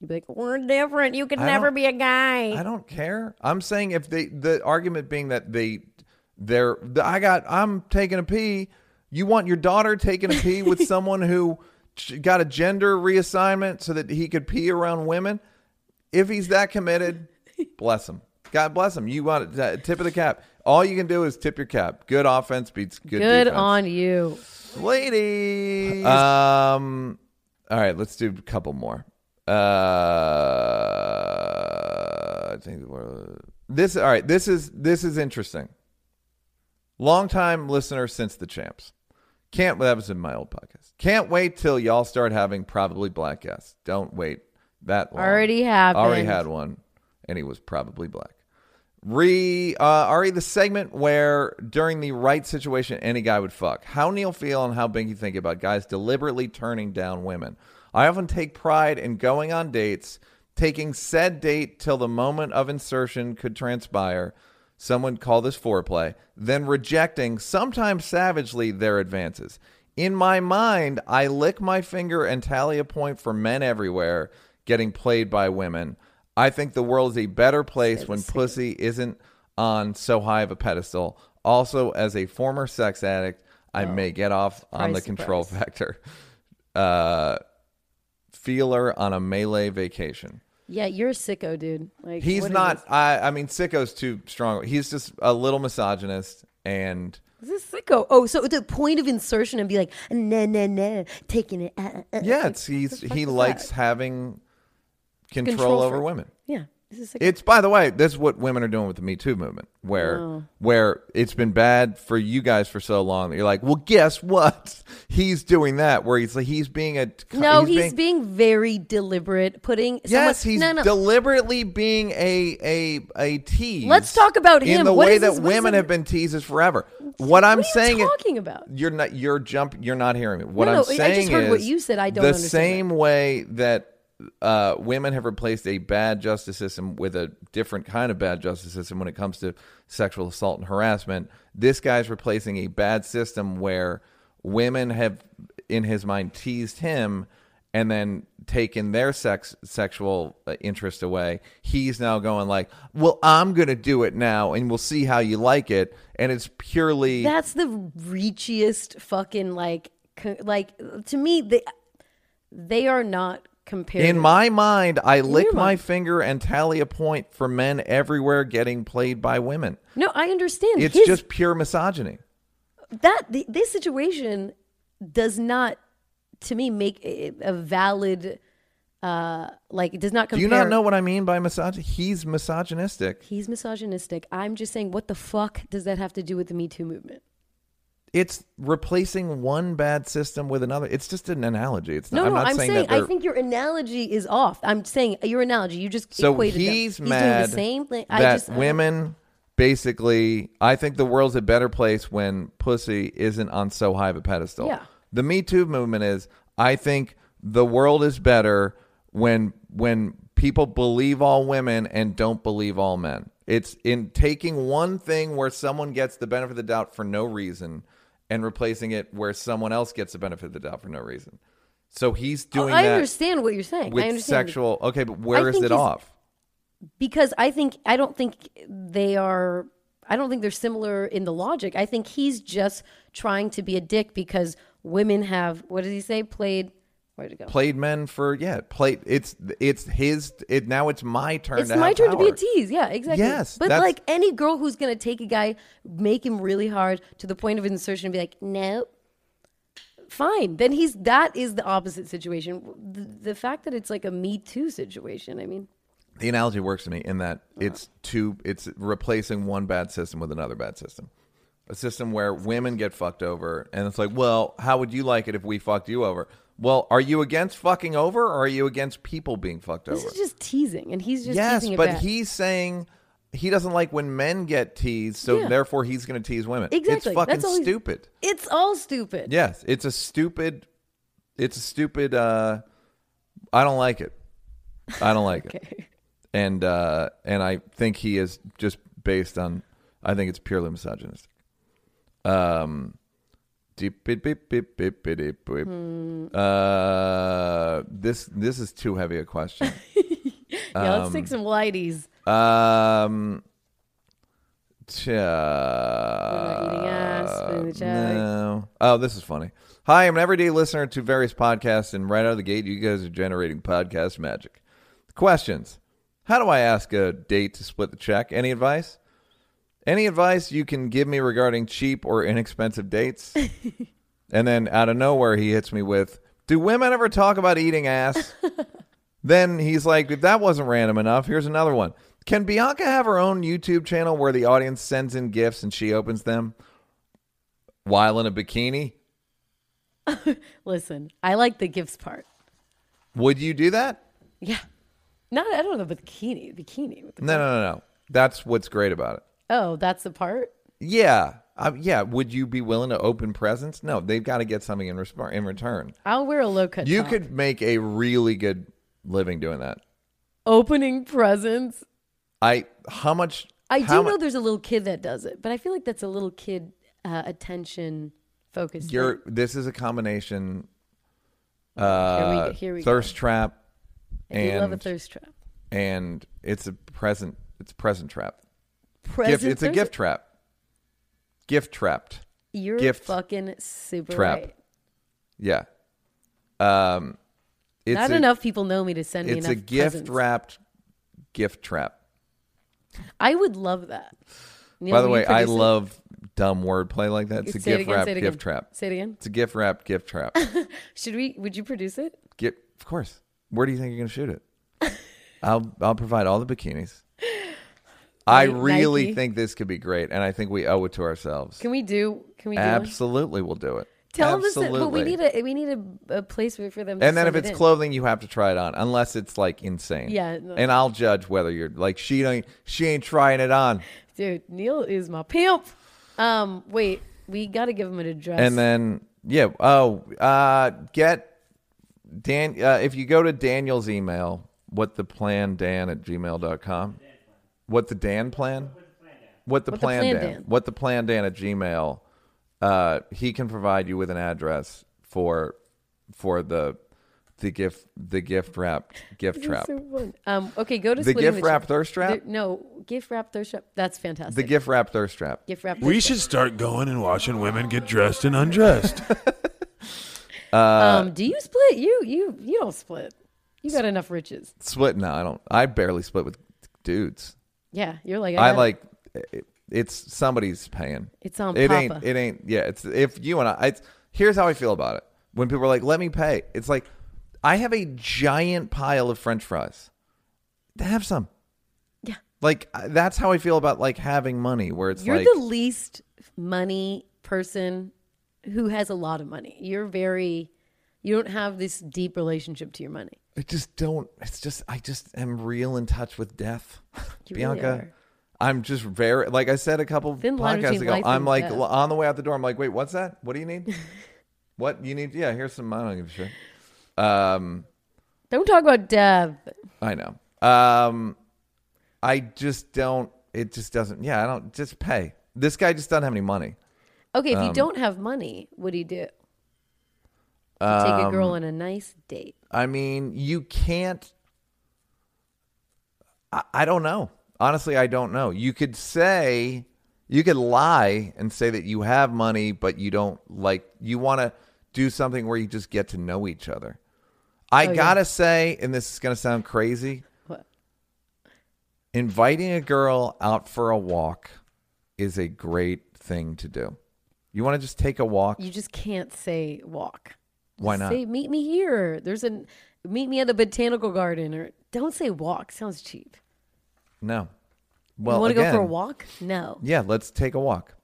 you'd be like, "We're different. You could I never be a guy." I don't care. I'm saying if they the argument being that they they're the, I got I'm taking a pee. You want your daughter taking a pee with someone who got a gender reassignment so that he could pee around women? If he's that committed, bless him. God bless him. You want uh, tip of the cap. All you can do is tip your cap. Good offense beats good. Good defense. on you. ladies. Um. All right, let's do a couple more. Uh, I think this. All right, this is this is interesting. Long time listener since the champs. Can't. That was in my old podcast. Can't wait till y'all start having probably black guests. Don't wait that long. Already happened. Already had one, and he was probably black. Re uh, Ari, the segment where during the right situation any guy would fuck. How Neal feel and how Binky think about guys deliberately turning down women. I often take pride in going on dates, taking said date till the moment of insertion could transpire. Someone call this foreplay, then rejecting, sometimes savagely, their advances. In my mind, I lick my finger and tally a point for men everywhere getting played by women. I think the world is a better place when pussy isn't on so high of a pedestal. Also, as a former sex addict, I may get off on the control surprise. factor. Uh, feeler on a melee vacation. Yeah, you're a sicko, dude. Like He's not. I. I mean, sicko's too strong. He's just a little misogynist, and This is sicko. Oh, so the point of insertion and be like, nah, nah, nah, taking it. Uh, uh, uh. yeah, it's he's what the fuck he likes that? having control, Control over for- women. Yeah, is sicko. It's by the way, this is what women are doing with the Me Too movement, where Oh. where it's been bad for you guys for so long that you're like, well, guess what? He's doing that where he's like he's being a no, he's, being, very deliberate, putting. Yes, he's no, no. deliberately being a a a tease. Let's talk about him in the What way that women have been teases forever. What I'm What are you saying, is- talking about? you're not you're jump you're not hearing me. What No, I'm no, I just heard is what you said. I don't the understand same way that uh, women have replaced a bad justice system with a different kind of bad justice system when it comes to sexual assault and harassment. This guy's replacing a bad system where women have, in his mind, teased him and then taken their sex sexual uh, interest away. He's now going like, "Well, I'm going to do it now, and we'll see how you like it." And it's purely That's the reachiest fucking like like to me they they are not compared. In my mind, I lick my mind. finger and tally a point for men everywhere getting played by women. no, I understand. It's His- just pure misogyny. that th- this situation does not to me make a, a valid uh like it does not Do you not know what I mean by misogyny? He's misogynistic. he's misogynistic i'm just saying what the fuck does that have to do with the me too movement It's replacing one bad system with another. It's just an analogy. It's no not, I'm no not i'm saying, saying, i think your analogy is off i'm saying your analogy you just so equated them. he's doing mad the same thing i that just I don't- women basically. I think the world's a better place when pussy isn't on so high of a pedestal. Yeah. The Me Too movement is. I think the world is better when when people believe all women and don't believe all men. It's in taking one thing where someone gets the benefit of the doubt for no reason and replacing it where someone else gets the benefit of the doubt for no reason. So he's Oh, doing I that understand what you're saying. with I understand sexual. Okay, but where I is it off? because I think I don't think they are. I don't think they're similar in the logic. I think he's just trying to be a dick because women have what does he say? Played. Where'd it go? Played men for yeah. Played. It's it's his. It now it's my turn. It's to my turn to be a tease. Yeah, exactly. Yes, but that's- like any girl who's gonna take a guy, make him really hard to the point of insertion, and be like, no. Fine, then he's that is the opposite situation. The, the fact that it's like a Me Too situation. I mean, The analogy works to me in that uh-huh. it's two. It's replacing one bad system with another bad system. A system where women get fucked over, and it's like, well, how would you like it if we fucked you over? Well, are you against fucking over, or are you against people being fucked this over? is just teasing, and he's just yes, teasing but he's saying he doesn't like when men get teased, so Yeah. therefore he's going to tease women. Exactly. It's fucking That's all he's- stupid. It's all stupid. Yes, it's a stupid. It's a stupid. uh I don't like it. I don't like it. Okay. And uh and I think he is just based on. I think it's purely misogynistic. Um. Hmm. Uh, this this is too heavy a question. Yeah, let's take some lighties. Um, eating ass, spinning the check. No. Oh, this is funny. Hi, I'm an everyday listener to various podcasts, and right out of the gate, you guys are generating podcast magic. Questions: How do I ask a date to split the check? Any advice? Any advice you can give me regarding cheap or inexpensive dates? and then out of nowhere, he hits me with, "Do women ever talk about eating ass?" Then he's like, if that wasn't random enough, here's another one. Can Bianca have her own YouTube channel where the audience sends in gifts and she opens them while in a bikini? Listen, I like the gifts part. Would you do that? Yeah. Not, I don't know, but bikini, bikini. With the No, no, no, no. That's what's great about it. Oh, that's the part. Yeah. Uh, yeah. Would you be willing to open presents? No, they've got to get something in, resp- in return. I'll wear a low cut. You top. could make a really good living doing that. opening presents. I, how much? I how do mu- know there's a little kid that does it, but I feel like that's a little kid uh, attention focused. You're, thing. this is a combination here uh, we, here we thirst trap go. I love a thirst trap. and it's a present it's a present trap Gift, it's a gift trap. Gift trapped. You're gift fucking super trap. right. yeah. Um it's Not a, enough people know me to send me it's a gift wrapped gift trap. I would love that. Neal, by the way i love dumb wordplay like that. It's a it gift again, wrapped it gift trap. Say it again. it's a gift wrapped gift trap. Should we? Would you produce it? Get, of course. Where do you think you're gonna shoot it? I'll i'll provide all the bikinis I Nike. really think this could be great, and I think we owe it to ourselves. Can we do? Can we do? Absolutely, we'll do it. Tell them Absolutely. this, but we need a we need a, a place for them. to and then if it's it in. clothing, you have to try it on, unless it's like insane. Yeah, no. And I'll judge whether you're like she ain't she ain't trying it on. dude, Neal is my pimp. Um, wait, we got to give him an address. And then yeah, oh, uh, get Dan. Uh, if you go to Daniel's email, what the plan Dan at gmail.com. What the Dan plan? What the What the plan, plan, Dan? Dan? What the plan Dan at Gmail? Uh, he can provide you with an address for for the the gift the gift wrap gift This trap. so. Um, okay, go to The gift Check. wrap thirst trap? There- no, gift wrap thirst trap. That's fantastic. The gift wrap thirst trap. gift wrap. We should start going and watching women get dressed and undressed. trap. Um, do you split? You you you don't split. You got enough riches. Split? No, I don't. I barely split with dudes. Yeah, you're like I got- like it, it's somebody's paying. It's on It Papa. ain't. It ain't. Yeah. It's if you and I. It's, here's how I feel about it. When people are like, "Let me pay," it's like I have a giant pile of French fries. Have some. Yeah. Like I- that's how I feel about like having money. Where it's You're like the least money person who has a lot of money. You're very. You don't have this deep relationship to your money. I just don't. It's just I just am real in touch with death, You Bianca. are. I'm just very like I said a couple Thin podcasts ago. I'm like death. on the way out the door. I'm like, wait, what's that? What do you need? what you need? Yeah, here's some. I don't give a shit. Um, Don't talk about death. I know. Um, I just don't. It just doesn't. Yeah, I don't. Just pay. This guy just doesn't have any money. Okay, if Um, you don't have money, what do you do? To take a Um, girl on a nice date. I mean, you can't. I, I don't know. Honestly, I don't know. You could say, you could lie and say that you have money, but you don't like, you want to do something where you just get to know each other. I Oh, gotta say, and this is gonna sound crazy, What? inviting a girl out for a walk is a great thing to do. You want to just take a walk? You just can't say walk. Why not? Say meet me here. There's a meet me at the botanical garden, or don't say walk. Sounds cheap. no. Well, you want to go for a walk? No, Yeah, let's take a walk.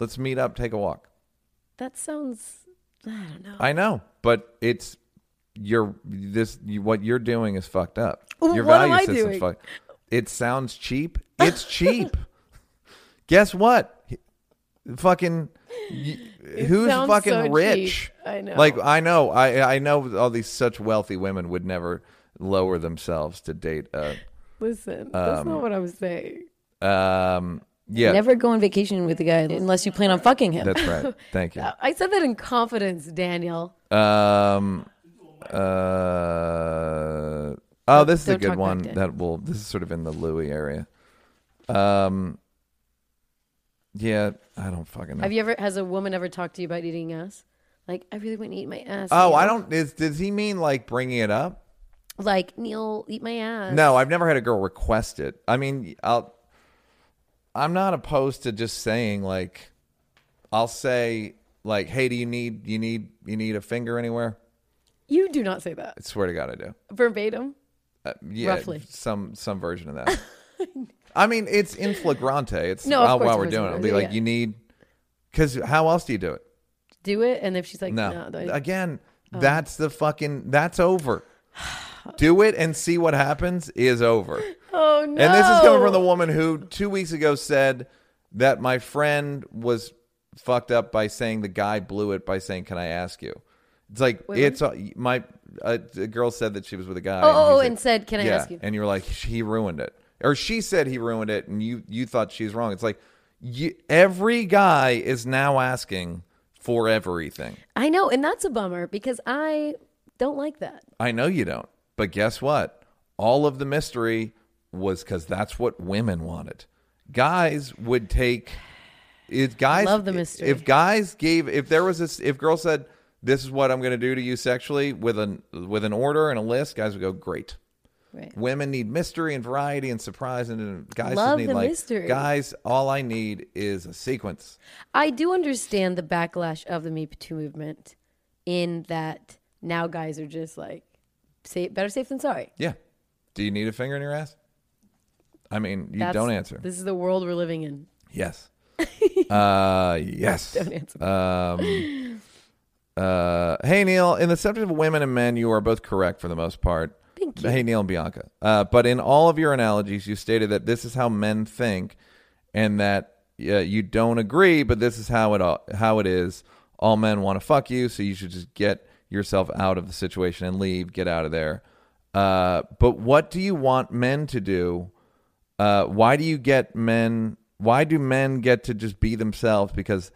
Let's meet up, take a walk. that sounds. I don't know. I know, but it's you're this you, what you're doing is fucked up. Your value system's doing? fucked. It sounds cheap. It's cheap. Guess what? Fucking y- who's fucking so rich? cheap. I know. Like I know, I I know all these such wealthy women would never lower themselves to date a Listen, that's not what I'm saying. um yeah. Never go on vacation with a guy unless you plan on fucking him. That's right. Thank you. I said that in confidence, Daniel. Um. Uh. Oh, this is a Don't good one. That will. This is sort of in the Louis area. Um. Yeah, I don't fucking know. Have you ever? Has a woman ever talked to you about eating ass? Like, I really want to eat my ass. oh. I don't. Is does he mean like bringing it up? Like Neal, eat my ass. No, I've never had a girl request it. I mean, I'll. I'm not opposed to just saying like, I'll say like, hey, do you need you need you need a finger anywhere? you do not say that I swear to God, I do. verbatim. Uh, yeah, Roughly. some some version of that. I mean, it's in flagrante. It's No, of while, course while we're doing it. in It'll be like yeah. you need because how else do you do it? Do it, and if she's like, No, no, I- Oh. again, that's the fucking that's over. do it and see what happens is over. oh no. And this is coming from the woman who two weeks ago said that my friend was fucked up by saying the guy blew it by saying, "Can I ask you?" It's like Wait, it's uh, my uh, a girl said that she was with a guy. Oh, oh, he's and said, "Can I ask you?" And you were like, he ruined it, or she said he ruined it, and you you thought she's wrong. It's like you, every guy is now asking for everything. I know, and that's a bummer because I don't like that. I know you don't, but guess what? All of the mystery was because that's what women wanted. Guys would take. If guys Love the mystery. If guys gave, if there was this, if girls said, "This is what I'm going to do to you sexually," with an with an order and a list, guys would go, "Great." Right. Women need mystery and variety and surprise, and, guys Love need the like mystery. guys. All I need is a sequence. I do understand the backlash of the Me Too movement in that now guys are just like, say, better safe than sorry. Yeah. Do you need a finger in your ass? I mean, you That's- don't answer. This is the world we're living in. Yes. uh, yes. Don't answer. Um, uh, hey, Neal. In the subject of women and men, you are both correct for the most part. Thank you. Hey, Neal and Bianca. Uh, but in all of your analogies, you stated that this is how men think, and that uh, you don't agree, but this is how it all, how it is. All men want to fuck you, so you should just get yourself out of the situation and leave. Get out of there. Uh, but what do you want men to do? Uh, why do you get men? Why do men get to just be themselves? Because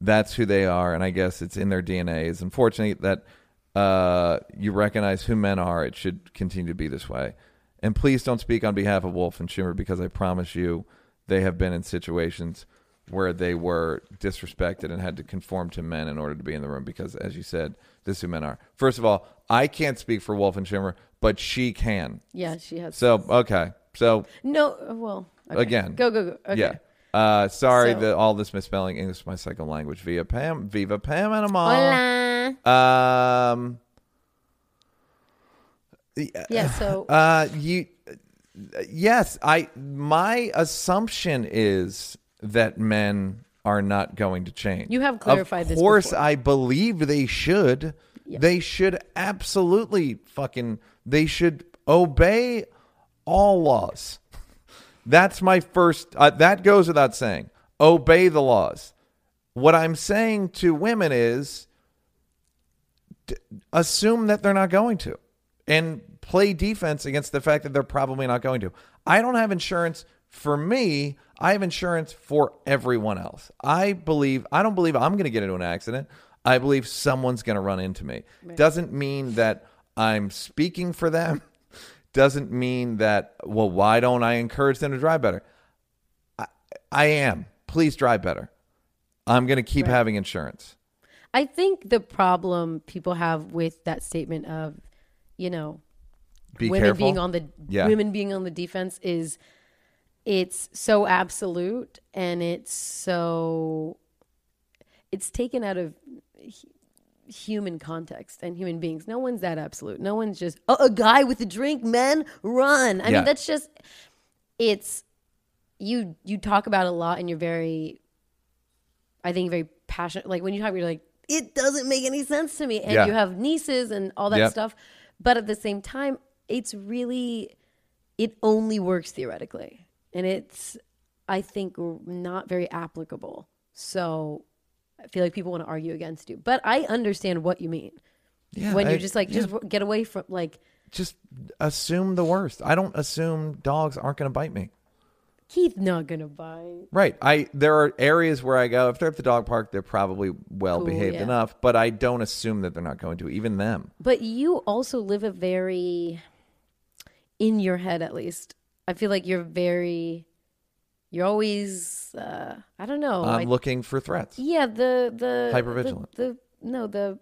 that's who they are, and I guess it's in their DNA. It's unfortunate that uh, you recognize who men are. It should continue to be this way. And please don't speak on behalf of Wolf and Schumer because I promise you, they have been in situations where they were disrespected and had to conform to men in order to be in the room. Because, as you said, this is who men are. First of all, I can't speak for Wolf and Schumer, but she can. Yeah, she has. So okay, so no, uh, well, okay. again, go go go. Okay. Yeah. Uh, sorry So- that all this misspelling English is my second language. Via Pam, Viva Pam and Amal. Hola. Um. Yeah. So Uh, you. Yes, I. My assumption is that men are not going to change. You have clarified this. Of course, before. I believe they should. They should absolutely fucking. They should obey all laws. That's my first. Uh, that goes without saying. Obey the laws. What I'm saying to women is assume that they're not going to and play defense against the fact that they're probably not going to. I don't have insurance for me. I have insurance for everyone else. I believe I don't believe I'm going to get into an accident. I believe someone's going to run into me. Doesn't mean that I'm speaking for them. Doesn't mean that, well, why don't I encourage them to drive better? I, I am. Please drive better. I'm going to keep having insurance. I think the problem people have with that statement of, you know, Be women careful. being on the Yeah. women being on the defense is it's so absolute and it's so it's taken out of human context and human beings. No one's that absolute. No one's just oh, a guy with a drink, men, run. I Yeah. mean, that's just it's you you talk about a lot and you're very I think very passionate. Like when you talk, you're like, it doesn't make any sense to me. And Yeah. you have nieces and all that Yep. stuff. But at the same time, it's really, it only works theoretically. And it's, I think, not very applicable. So I feel like people want to argue against you. But I understand what you mean. Yeah, when I- you're just like, yeah. just get away from, like, just assume the worst. I don't assume dogs aren't going to bite me. Keith not going to bite. Right. I there are areas where I go if they're at the dog park, they're probably well behaved yeah. enough, but I don't assume that they're not going to. Even them. But you also live a very, in your head at least, I feel like you're very, you're always, uh, I don't know. I'm I- looking for threats. yeah, the, the, Hypervigilant. The, the, no, the,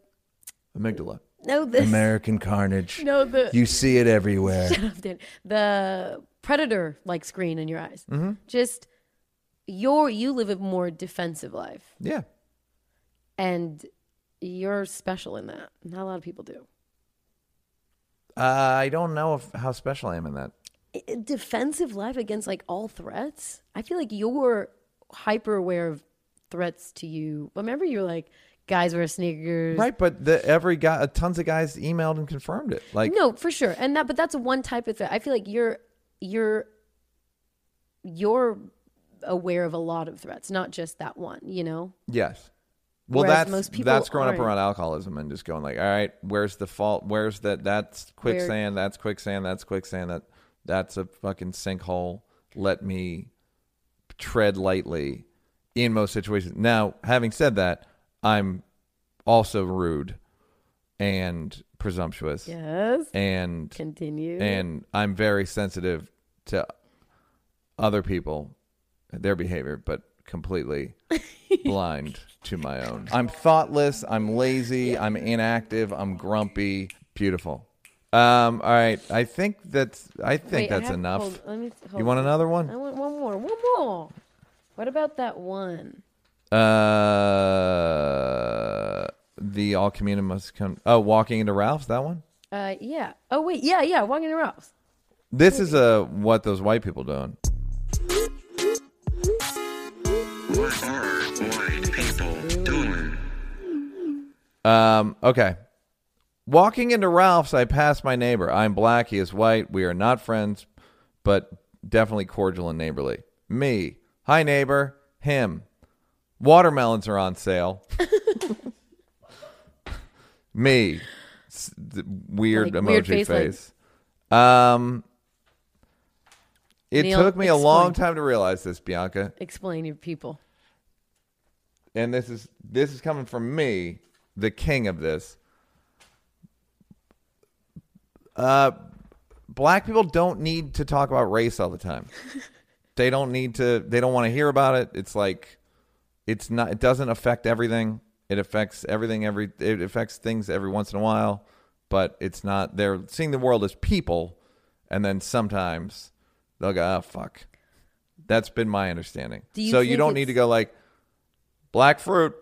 Amygdala. no, the, American carnage. no, the, You see it everywhere. Shut up, Dan. The predator like screen in your eyes. Mm-hmm. Just your you live a more defensive life, yeah. and you're special in that. Not a lot of people do. Uh, I don't know if how special I am in that. Defensive life against like all threats. I feel like you're hyper aware of threats to you. Remember, you're like guys wear sneakers, Right, but the, every guy, tons of guys emailed and confirmed it. Like, no, for sure. And that, but that's one type of threat. I feel like you're you're you're aware of a lot of threats, not just that one. You know. yes. Well, Whereas that's most people that's growing up aren't. around alcoholism and just going like, all right, where's the fault? Where's that? That's quicksand. That's quicksand. That's quicksand. That that's a fucking sinkhole. Let me tread lightly in most situations. Now, having said that, I'm also rude and presumptuous, Yes. and Continue. and I'm very sensitive to other people, their behavior, but completely blind to my own. I'm thoughtless. I'm lazy. I'm inactive. I'm grumpy. Beautiful. Um. All right. I think that's. I think Wait, that's have- enough. hold- let me- you want on. another one? I want one more. One more. What about that one? Uh. The all community must come. Oh, walking into Ralph's. That one. Uh, yeah. Oh wait, yeah, yeah. Walking into Ralph's. This is a what those white people doing. What are white people doing? Um, okay. Walking into Ralph's, I pass my neighbor. I'm black, he is white. We are not friends, but definitely cordial and neighborly. Me. Hi, neighbor. Him. Watermelons are on sale. Me. S- th- weird Like, emoji weird face. face, Um, it Neal, took me a long time to realize this, Bianca Explain your people. and this is this is coming from me, the king of this. Uh, black people don't need to talk about race all the time. they don't need to. They don't want to hear about it. It's like it's not. It doesn't affect everything. It affects everything. Every it affects things every once in a while, but it's not. They're seeing the world as people, and then sometimes they'll go, "Oh fuck." That's been my understanding. Do you so you don't need to go like black fruit,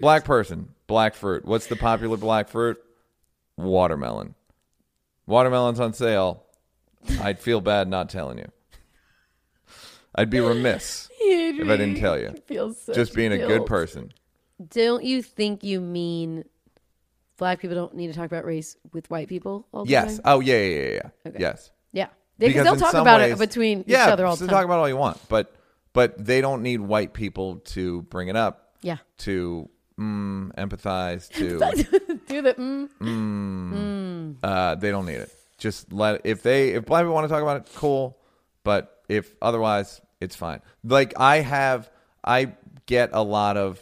black person, black fruit. What's the popular black fruit? Watermelon. Watermelon's on sale. I'd feel bad not telling you. I'd be remiss if I didn't tell you. It feels such Just being a good person. Don't you think you mean black people don't need to talk about race with white people all the Yes. time? Oh yeah, yeah, yeah, yeah. Okay. Yes. Yeah. Because Because they'll talk about ways- it between yeah, each other all the time. talk about all you want, but but they don't need white people to bring it up. Yeah. To mm, empathize. To Do the mm. uh, they don't need it. Just let if they if black people want to talk about it, cool. But if otherwise, it's fine. Like I have, I get a lot of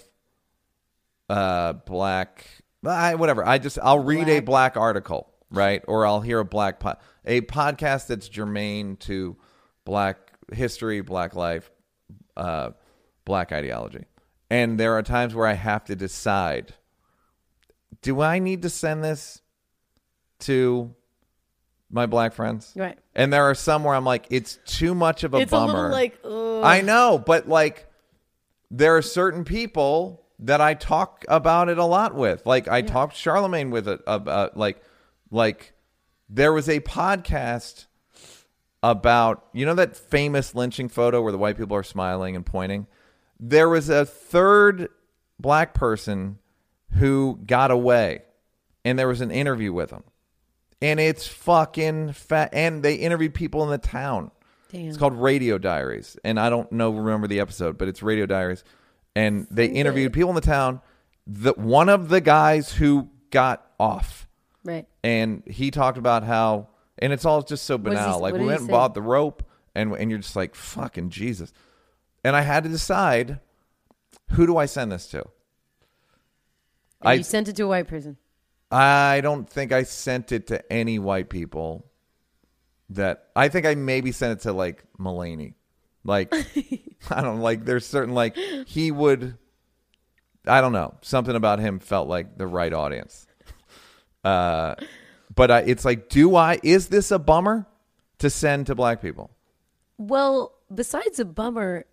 uh, black, I, whatever. I just I'll read a Black. black article, right? Or I'll hear a black po- a podcast that's germane to black history, black life, uh, black ideology. And there are times where I have to decide: Do I need to send this to my black friends? Right. And there are some where I'm like, it's too much of a it's bummer. a like, ugh. I know, but like there are certain people that I talk about it a lot with. Like I talked Charlamagne with it about like like there was a podcast about you know that famous lynching photo where the white people are smiling and pointing. There was a third black person who got away and there was an interview with him. And it's fucking fat and they interviewed people in the town. Damn. It's called Radio Diaries, and I don't know remember the episode, but it's Radio Diaries, and they interviewed people in the town. The one of the guys who got off, right. and he talked about how, and it's all just so does he- banal. like we went and bought the rope, and and you're just like fucking Jesus, and I had to decide who do I send this to. And I you sent it to a white person. I don't think I sent it to any white people. That I think I maybe sent it to like Mulaney. Like I don't like. There's certain like he would. I don't know. Something about him felt like the right audience. Uh, but I, it's like, do I? Is this a bummer to send to black people? Well, besides a bummer,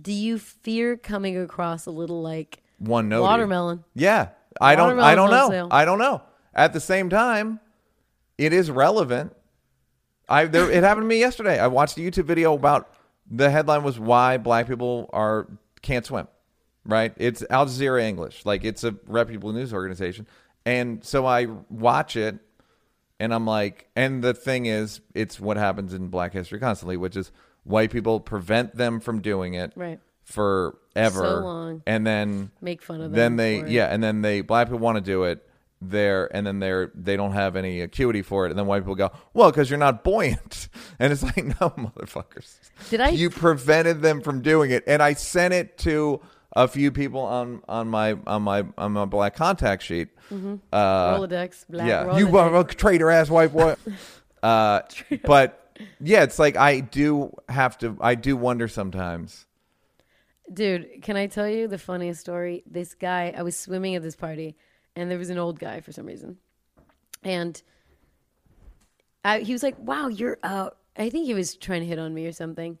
do you fear coming across a little like One note. watermelon? Yeah, I don't. I don't know. sale. I don't know. At the same time, it is relevant. I there it happened to me yesterday. I watched a YouTube video about the headline was why black people are can't swim. Right? It's Al Jazeera English. Like it's a reputable news organization. And so I watch it and I'm like and the thing is it's what happens in black history constantly, which is white people prevent them from doing it Right. forever. So long. And then Make fun of them. then they yeah, and then they black people want to do it there, and then they're they don't have any acuity for it, and then white people go, well, because you're not buoyant, and it's like, no, motherfuckers, Did I- You prevented them from doing it, and I sent it to a few people on on my on my on my black contact sheet. Mm-hmm. Uh, Rolodex, black yeah, Rolodex. you are a traitor ass white boy. uh, but yeah, it's like I do have to. I do wonder sometimes. Dude, can I tell you the funniest story? This guy, I was swimming at this party, and there was an old guy for some reason, and I, he was like, "Wow, you're out." I think he was trying to hit on me or something.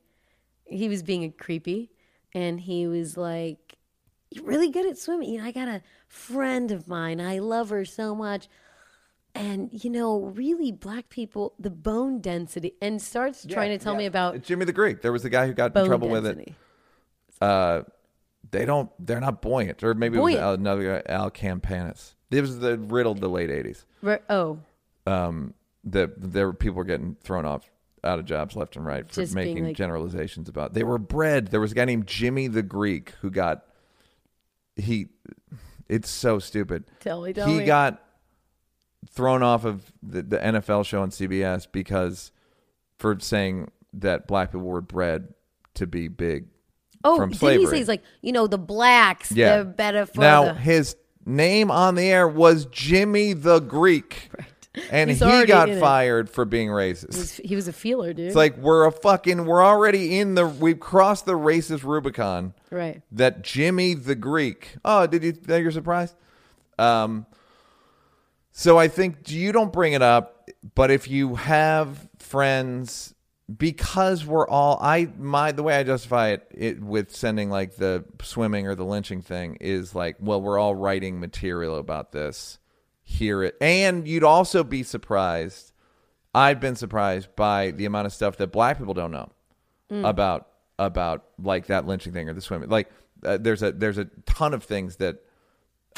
He was being a creepy, and he was like, "You're really good at swimming." You know, I got a friend of mine. I love her so much. And you know, really, black people, the bone density, and starts trying to tell me about Jimmy the Greek. There was the guy who got in trouble with it. uh, they don't. They're not buoyant, or maybe it was another guy, Al Campanis. It was the riddled the late eighties. Re- oh, Um, that there were people were getting thrown off out of jobs left and right for Just making like- generalizations about. They were bred. There was a guy named Jimmy the Greek who got he. It's so stupid. Tell me, tell he me. got thrown off of the, the NFL show on CBS because for saying that black people were bred to be big Oh, from slavery. he say he's like, you know, the blacks, Yeah. they're better for now the... his name on the air was Jimmy the Greek, Right. and He's he got fired for being racist. He was, he was a feeler, dude. It's like we're a fucking we're already in the we've crossed the racist Rubicon. right. That Jimmy the Greek. Oh, did you? That you're surprised? Um. So I think you don't bring it up, but if you have friends, because we're all I my the way I justify it, it with sending like the swimming or the lynching thing is like, well, we're all writing material about this. Hear it, and you'd also be surprised. I've been surprised by the amount of stuff that black people don't know about about like that lynching thing or the swimming. Like uh, there's a there's a ton of things that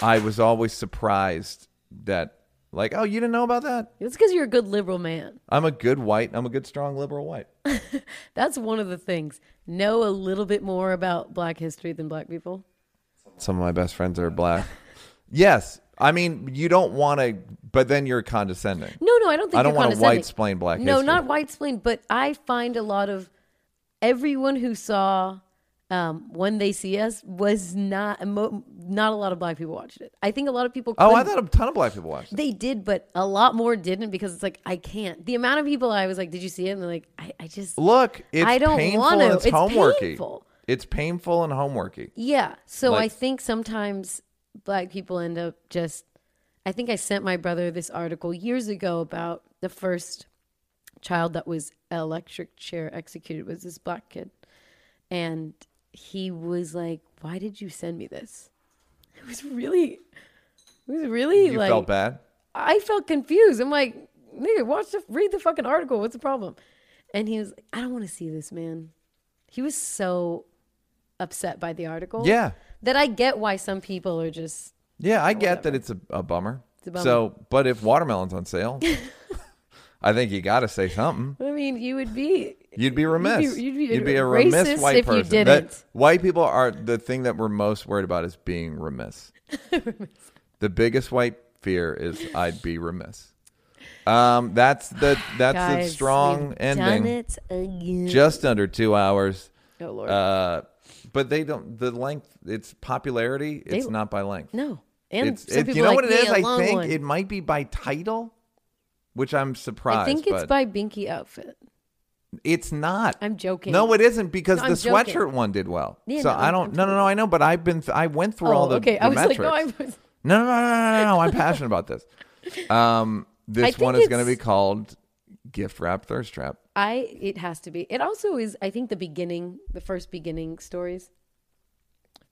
I was always surprised that like oh you didn't know about that. It's because you're a good liberal man. I'm a good white. I'm a good strong liberal white. That's one of the things. Know a little bit more about black history than black people. Some of my best friends are black. yes, I mean you don't want to, but then you're condescending. No, no, I don't think I don't wanna white-splain black No, history. not white splain, but I find a lot of everyone who saw um, when they see us was not not a lot of black people watched it. I think a lot of people. Oh, I thought a ton of black people watched it. they did, but a lot more didn't because it's like I can't. The amount of people I was like, "Did you see it?" And they're like, "I, I just Look, it's I don't painful want and to. it's, It's homeworky. painful. It's painful and homeworky. Yeah. So I think sometimes black people end up just. I think I sent my brother this article years ago about the first child that was electric chair executed was this black kid, and he was like, "Why did you send me this?" It was really, it was really You like felt bad? I felt confused. I'm like, nigga, watch the read the fucking article. What's the problem? And he was like, I don't want to see this, man. He was so upset by the article. Yeah. That I get why some people are just Yeah, I get that it's a, a bummer. It's a bummer. So, but if watermelon's on sale, I think you got to say something. I mean, you would be You'd be remiss. You'd be, you'd be, a racist remiss white if person. you didn't. white people are the thing that we're most worried about is being remiss. the biggest white fear is I'd be remiss. Um, that's the that's the strong ending. Done it again. Just under two hours. Oh, Lord. Uh, but they don't. The length. It's popularity. It's They- not by length. no. And It's, it- you know like what it is? a I think one. it might be by title, which I'm surprised. I think it's by Binky Outfit. It's not. I'm joking. No, it isn't because No, the joking. sweatshirt one did well. Yeah, so no, I I'm- don't. I'm no, no, no. I know, but I've been. Th- I went through Oh, all the. okay. the I was like, metrics. no, I was. No, no, no, no, no, no. I'm passionate about this. Um, this think one is going to be it's- called gift wrap thirst trap. I it has to be. It also is. I think the beginning, the first beginning stories,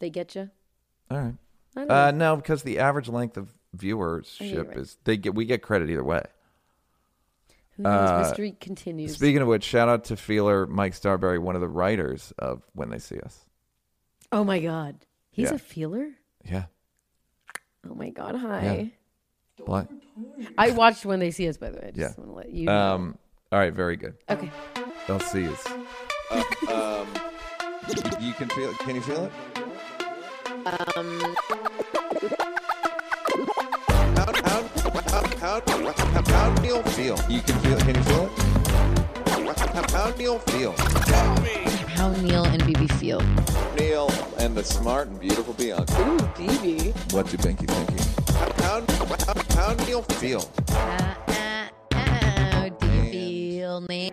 they get you. All right. I don't Uh, no, because the average length of you're viewership right. is they get we get credit either way. Who knows? uh, Mystery continues. Speaking of which, shout out to Feeler Mike Starrbury, one of the writers of When They See Us. oh my god, he's Yeah. a feeler. Yeah. Oh my god, hi. What? I watched when they see us. By the way, I just Yeah. want to let you. know. Um. All right. Very good. okay. They'll see us. um. You can feel it. Can you feel it? Um, How, how, how, how, how, how do you feel? You can feel it. Can you feel it? How, how do you feel? how Neal and BB feel. Neal and the smart and beautiful Bianca. Ooh, BB. What do Binky think? How, how, how do you feel? Uh, uh, uh, how do you feel, Neal?